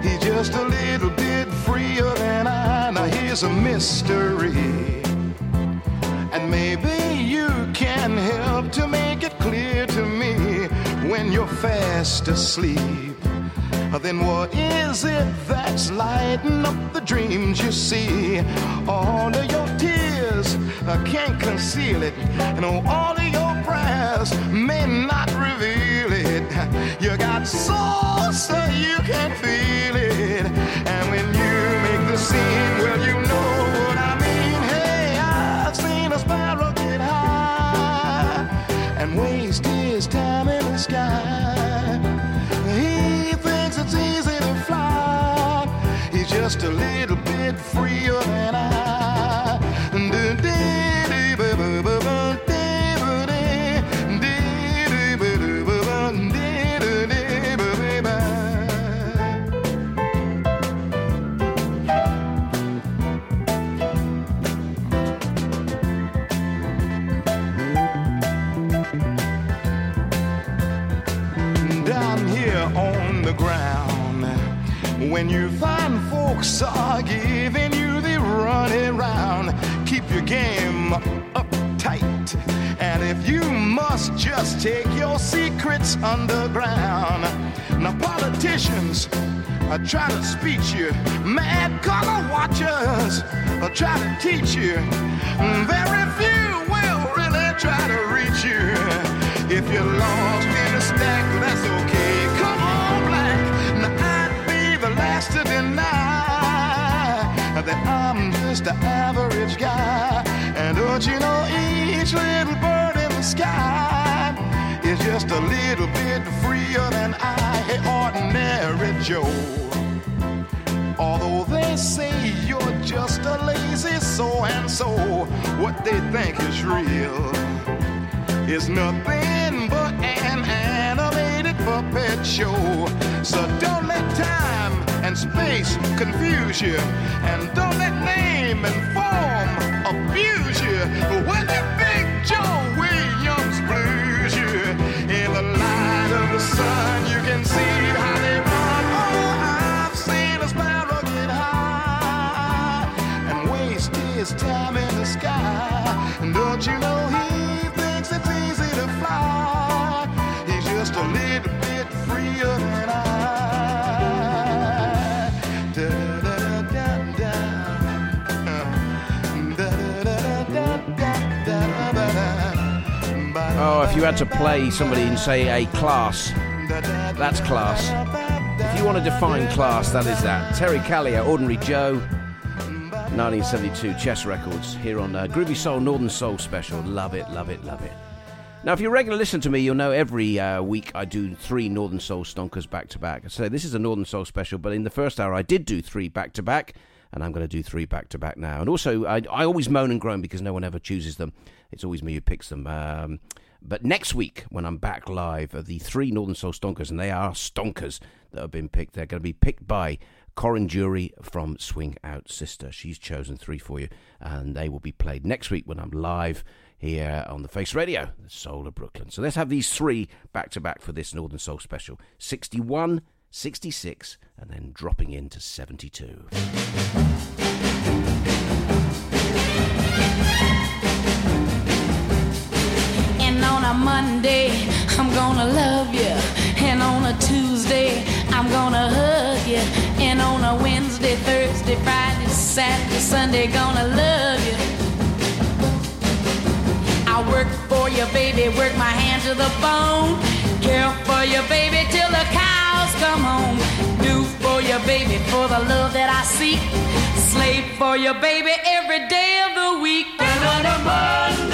He's just a little bit freer than I. Now here's a mystery. And maybe you can help to make it clear to me when you're fast asleep. then what is it that's lighting up the dreams you see? All of your tears can't conceal it, and all prayers may not reveal it. You got soul so you can feel it, and when you make the scene, well, you know what I mean. Hey, I've seen a sparrow get high and waste his time in the sky. He thinks it's easy to fly. He's just a little bit freer than I. you find folks are giving you the running round, keep your game up tight. And if you must just take your secrets underground, now politicians uh, try to speech you, mad color watchers uh, try to teach you. Very few will really try to reach you. If you're lost in a stack, that's okay. That I'm just an average guy. And don't you know each little bird in the sky is just a little bit freer than I, hey, ordinary Joe. Although they say you're just a lazy so and so, what they think is real is nothing but an animated puppet show. So don't let time and space confuse you, and don't let name and form abuse you. When the big Joe if you had to play somebody in, say, a class, that's class. If you want to define class, that is that. Terry Callier, Ordinary Joe, 1972 Chess Records, here on uh, Groovy Soul, Northern Soul Special. Love it, love it, love it. Now, if you're regular listener to me, you'll know every uh, week I do three Northern Soul stonkers back to back. So this is a Northern Soul special, but in the first hour I did do three back to back, and I'm going to do three back to back now. And also, I, I always moan and groan because no one ever chooses them. It's always me who picks them. Um, but next week, when I'm back live, are the three Northern Soul stonkers, and they are stonkers that have been picked. They're going to be picked by Corinne Drewery from Swing Out Sister. She's chosen three for you, and they will be played next week when I'm live here on the Face Radio, the Soul of Brooklyn. So let's have these three back to back for this Northern Soul special 61, 66, and then dropping into 72. A Monday, I'm gonna love you. And on a Tuesday, I'm gonna hug you. And on a Wednesday, Thursday, Friday, Saturday, Sunday, gonna love you. I work for you, baby, work my hand to the bone. Care for you, baby, till the cows come home. Do for you, baby, for the love that I seek. Slave for you, baby, every day of the week. And on a Monday,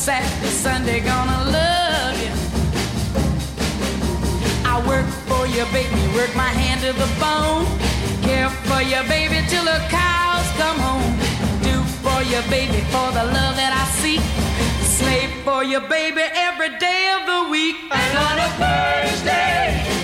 Saturday, Sunday, gonna love you. I work for you, baby, work my hand to the bone. Care for you, baby, till the cows come home. Do for you, baby, for the love that I seek. Slave for you, baby, every day of the week. And on a Thursday.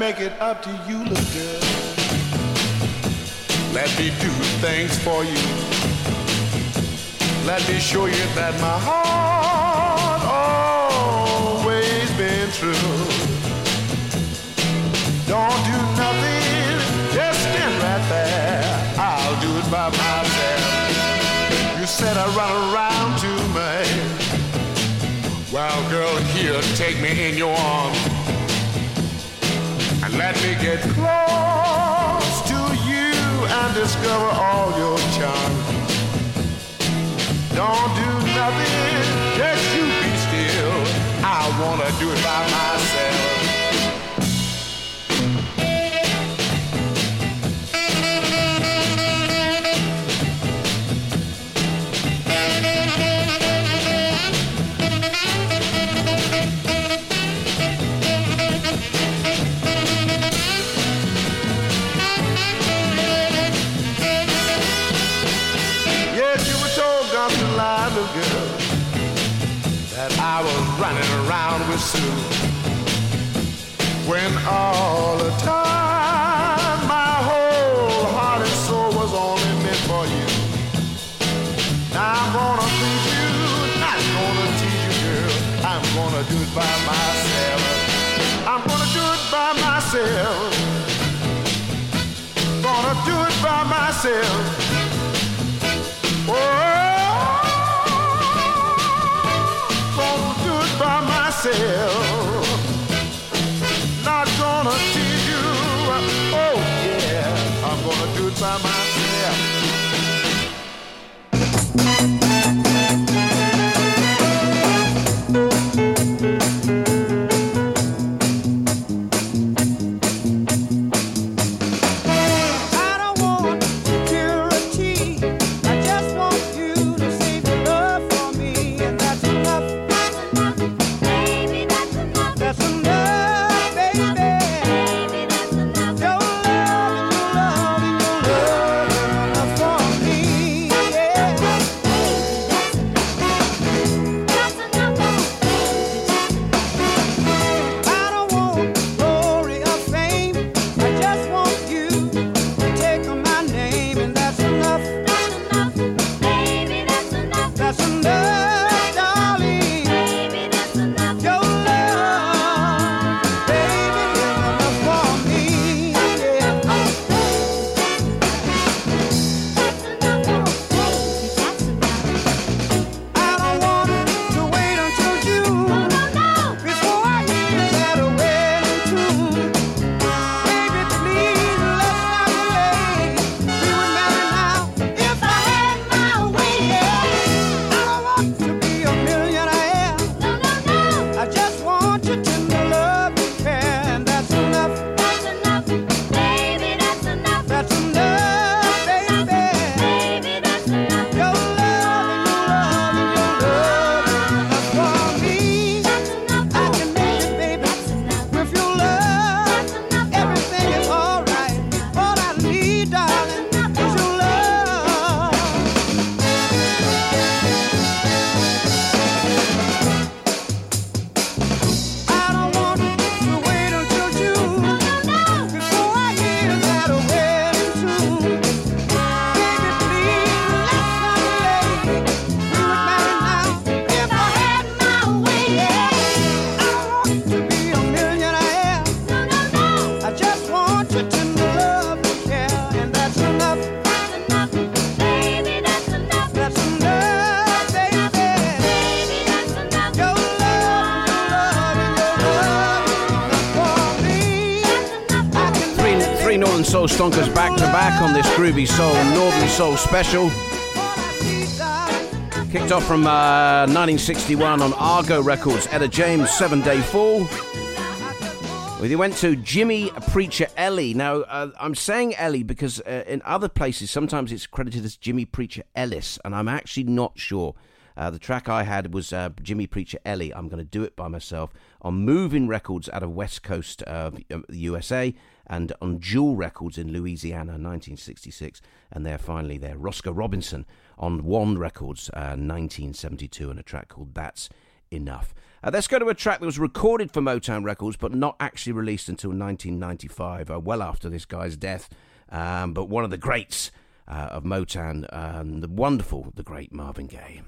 make it up to you, little girl. Let me do things for you. Let me show you that my heart always been true. Don't do nothing, just stand right there. I'll do it by myself. You said I run around too much. Well, girl, here, take me in your arms. Let me get close to you and discover all your charms. Don't do nothing, just you be still. I wanna do it by myself. This Groovy Soul Northern Soul special. Kicked off from uh, 1961 on Argo Records, Etta James, Seven Day Fool. We went to Jimmy Preacher Ellie. Now, uh, I'm saying Ellie because uh, in other places sometimes it's credited as Jimmy Preacher Ellis, and I'm actually not sure. Uh, the track I had was uh, Jimmy Preacher Ellie. I'm going to do it by myself on Moving Records out of West Coast of uh, USA and on Jewel Records in Louisiana, 1966. And there, finally, there, Roscoe Robinson on Wand Records, uh, 1972, and a track called That's Enough. Uh, let's go to a track that was recorded for Motown Records but not actually released until 1995, uh, well after this guy's death. Um, but one of the greats uh, of Motown, um, the wonderful, the great Marvin Gaye.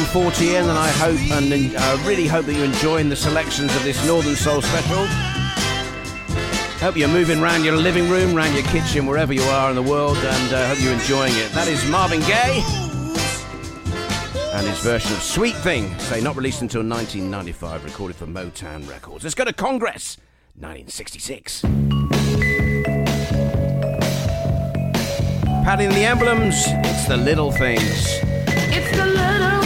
140 in, and I hope and uh, really hope that you're enjoying the selections of this Northern Soul special. Hope you're moving around your living room, around your kitchen, wherever you are in the world, and uh, hope you're enjoying it. That is Marvin Gaye and his version of Sweet Thing, say not released until 1995, recorded for Motown Records. Let's go to Congress, 1966. Patti and the Emblems, it's the little things. It's the little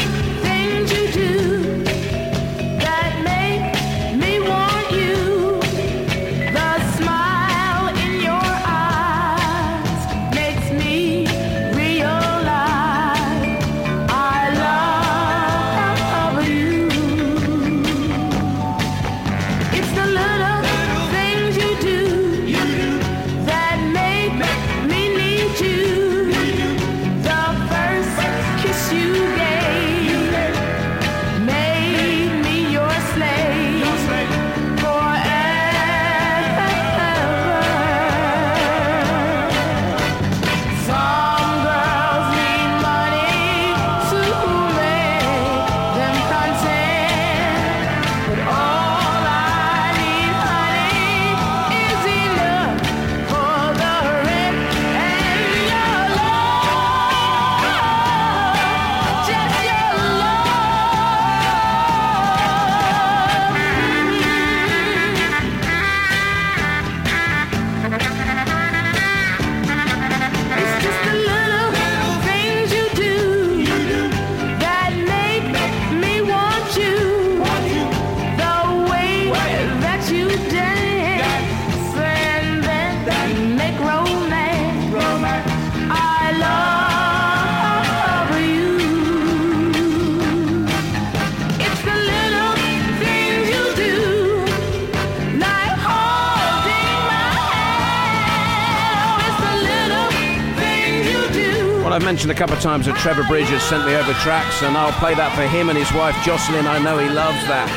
mentioned a couple of times that Trevor Bridges sent me over tracks, and I'll play that for him and his wife Jocelyn. I know he loves that.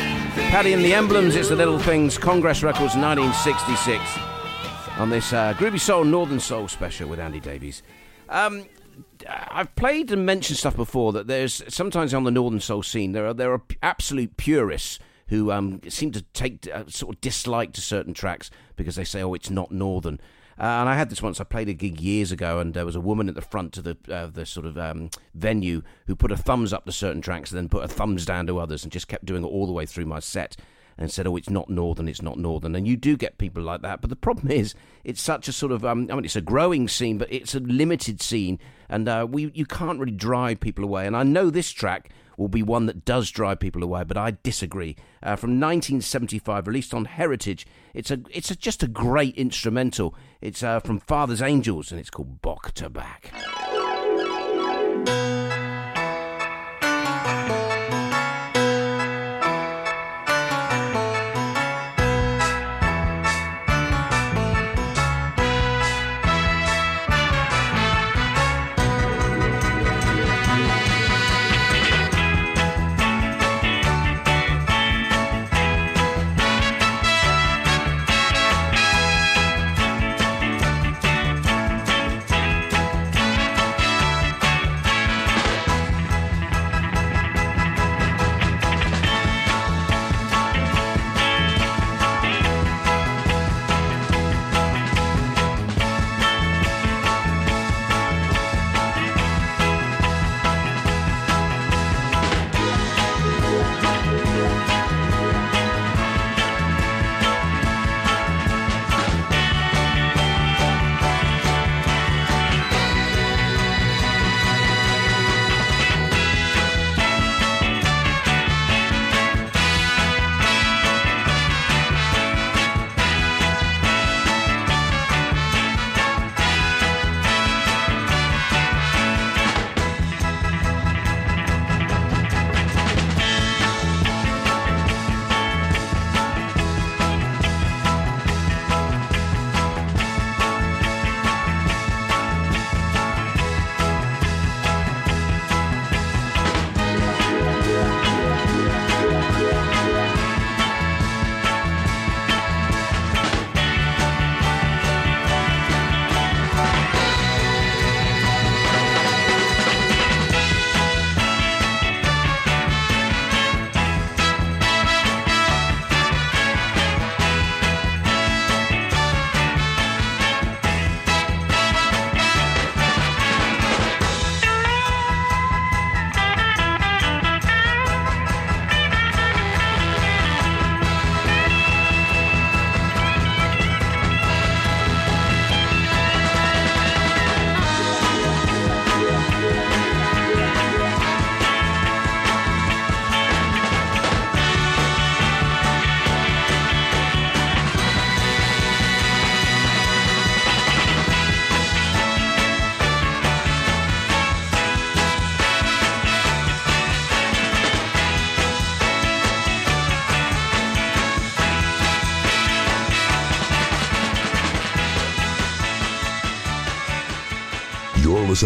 Patti and the Emblems, it's the Little Things, Congress Records 1966. On this uh, Groovy Soul Northern Soul special with Andy Davies. Um, I've played and mentioned stuff before that there's sometimes on the Northern Soul scene there are there are absolute purists who um, seem to take uh, sort of dislike to certain tracks because they say, oh, it's not Northern. Uh, and I had this once. I played a gig years ago, and there was a woman at the front of the uh, the sort of um, venue who put a thumbs up to certain tracks, and then put a thumbs down to others, and just kept doing it all the way through my set. And said, "Oh, it's not northern. It's not northern." And you do get people like that, but the problem is, it's such a sort of, um, I mean, it's a growing scene, but it's a limited scene, and uh, we you can't really drive people away. And I know this track will be one that does drive people away, but I disagree. Uh, from 1975, released on Heritage, it's a it's a, just a great instrumental. It's uh, from Father's Angels, and it's called Bok to Bach.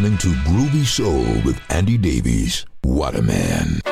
Listening to Groovy Soul with Andy Davies. What a man.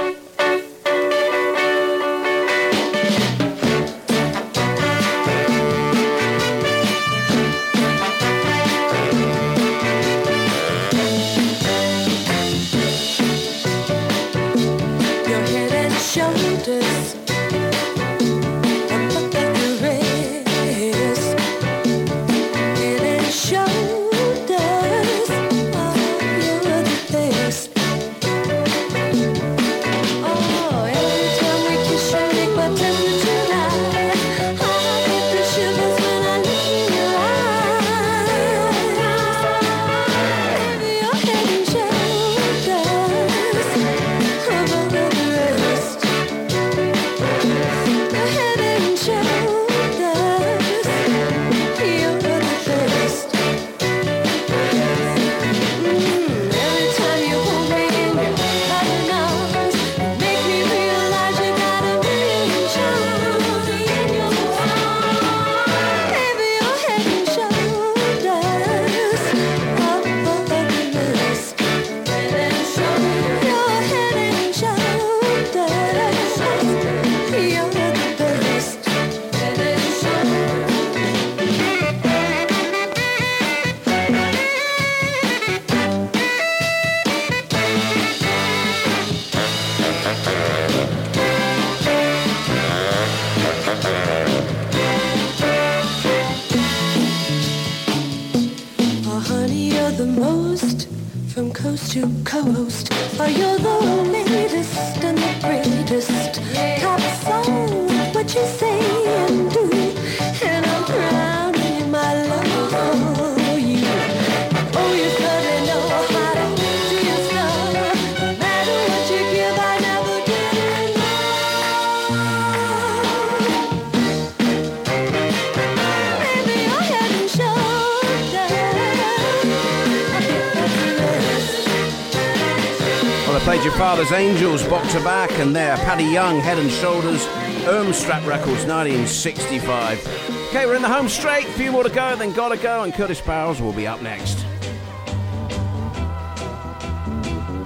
Young, Head and Shoulders, Ermstrap Records, 1965. Okay, we're in the home straight. A few more to go, then gotta go, and Curtis Powers will be up next.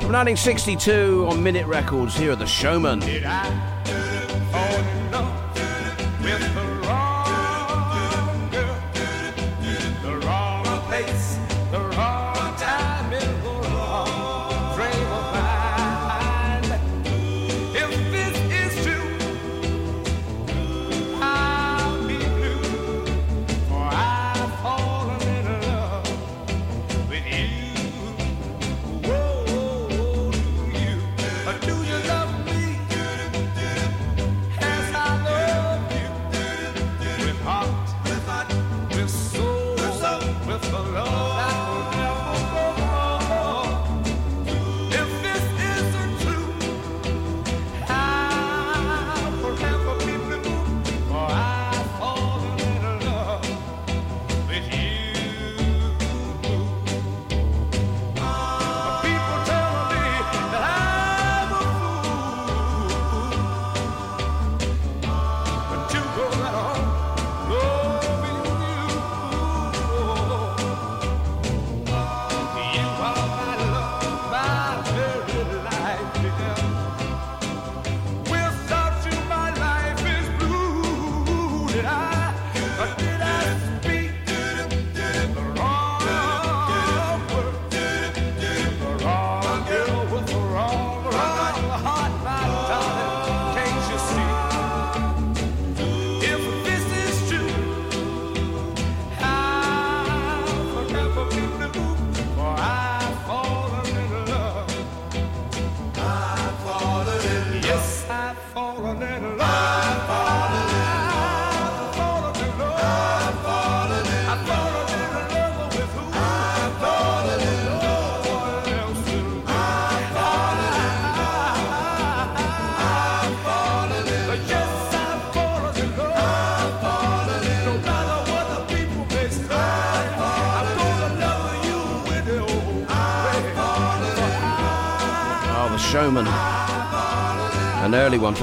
From 1962 on Minit Records, here are the Showmen.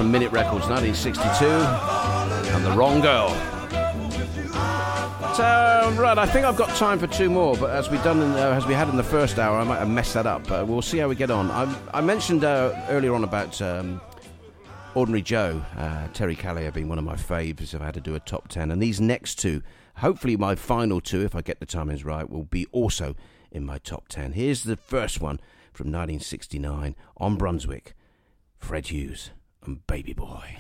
From Minit Records, 1962, and The Wrong Girl. So, right, I think I've got time for two more, but as we've done in, uh, as we had in the first hour, I might have messed that up. But we'll see how we get on. I, I mentioned uh, earlier on about um, Ordinary Joe, uh, Terry Callier being one of my faves if I had to do a top ten, and these next two, hopefully my final two, if I get the timings right, will be also in my top ten. Here's the first one from 1969 on Brunswick, Fred Hughes and Baby Boy.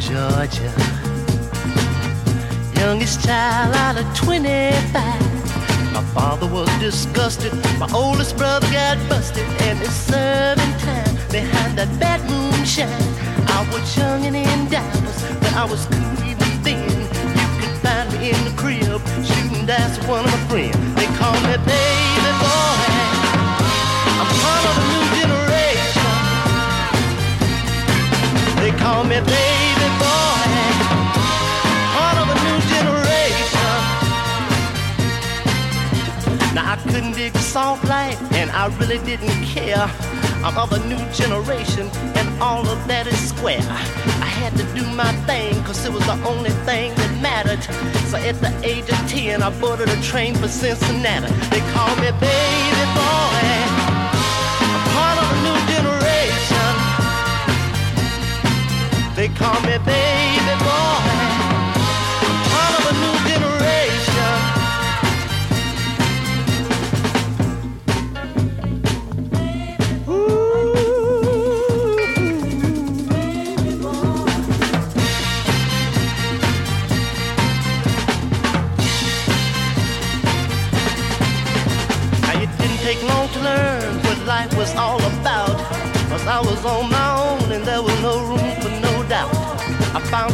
Georgia. Youngest child out of 25. My father was disgusted. My oldest brother got busted. And it's serving time behind that bad moonshine. I was young and in diapers, but I was cool even then. You could find me in the crib, shooting dice with one of my friends. They call me baby boy. I'm part of a new generation. They call me baby Now I couldn't dig soft life, and I really didn't care. I'm of a new generation, and all of that is square. I had to do my thing, cause it was the only thing that mattered. So at the age of 10, I boarded a train for Cincinnati. They call me baby boy, I'm part of a new generation. They call me baby boy.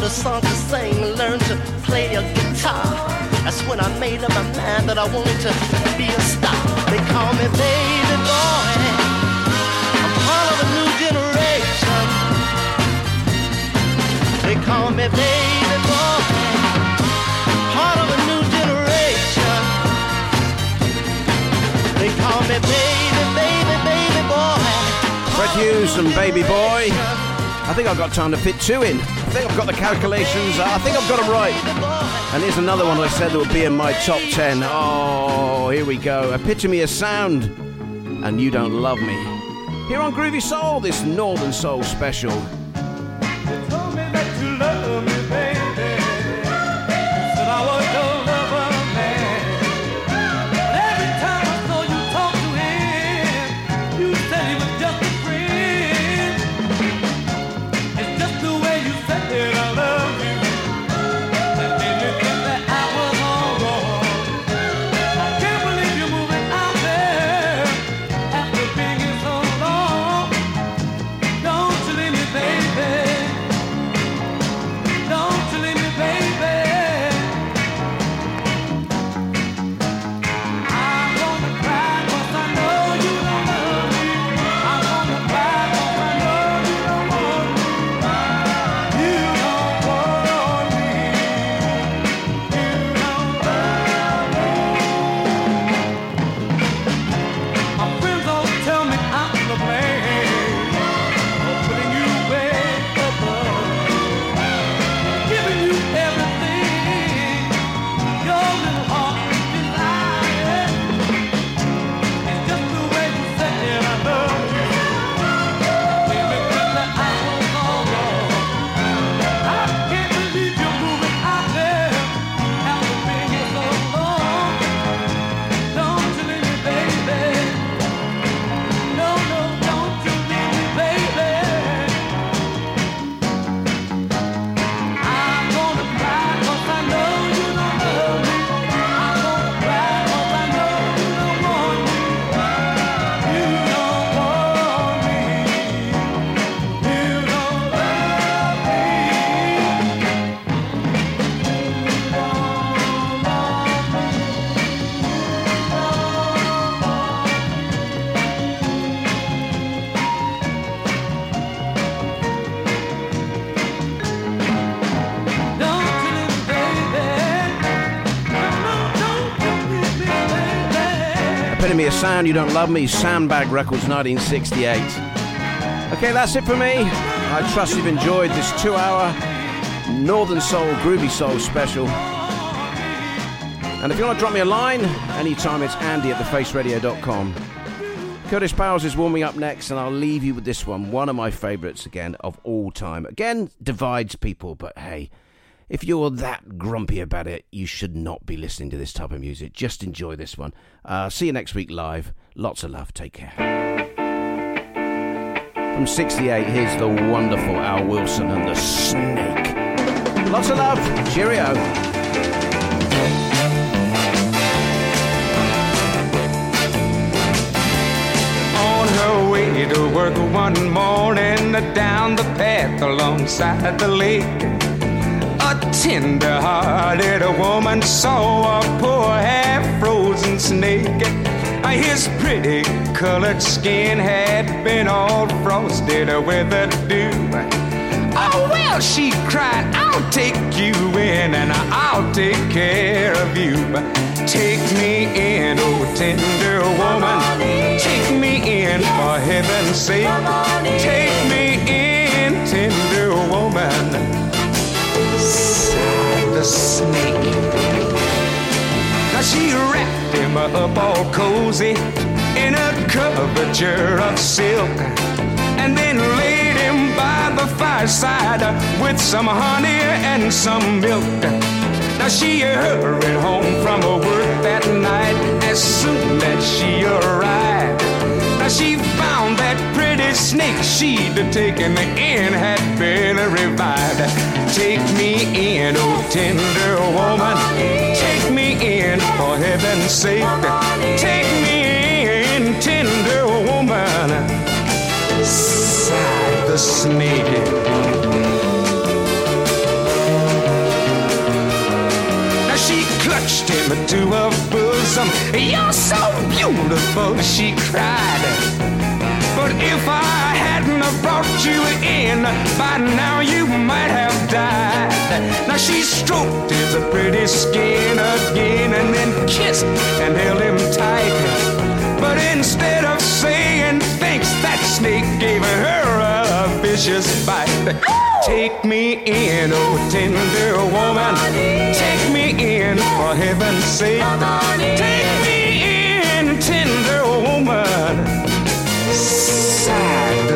Found a song to sing, learned to play a guitar. That's when I made up my mind that I wanted to be a star. They call me baby boy. I'm part of a new generation. They call me baby boy. Part of a new generation. They call me baby, baby, baby boy. Fred Hughes and Baby Boy. I think I've got time to fit two in. I think I've got the calculations. I think I've got them right. And here's another one I said that would be in my top ten. Oh, here we go. Epitome of sound. And you don't love me. Here on Groovy Soul, this Northern Soul special. Sound, you don't love me. Sandbag Records, 1968. Okay, that's it for me. I trust you've enjoyed this two hour Northern Soul, Groovy Soul special. And if you want to drop me a line, anytime it's andy at thefaceradio.com. Curtis Powers is warming up next, and I'll leave you with this one, one of my favourites again of all time. Again, divides people, but hey, if you're that grumpy about it, you should not be listening to this type of music. Just enjoy this one. Uh, see you next week live. Lots of love. Take care. From 68, here's the wonderful Al Wilson and the Snake. Lots of love. Cheerio. on her way to work one morning down the path alongside the lake. A tender-hearted woman saw a poor half-frozen snake. Uh, his pretty colored skin had been all frosted with the dew. Oh, well, she cried, I'll take you in and I'll take care of you. Take me in, oh tender woman. Take me in for heaven's sake. Take me in, tender woman. The snake. Now she wrapped him up all cozy in a coverture of silk and then laid him by the fireside with some honey and some milk. Now she hurried home from her work that night as soon as she arrived. Now she found that mighty snake she'd taken in had been revived. Take me in, oh tender woman. Take me in, for heaven's sake. Take me in, tender woman. Sighed the snake. clutched him to her bosom. You're so beautiful, she cried. But if I hadn't brought you in, by now you might have died. Now she stroked his pretty skin again and then kissed and held him tight. But instead of saying thanks, that snake gave her a vicious bite. Take me in, oh tender woman. Take me in, for heaven's sake. Take me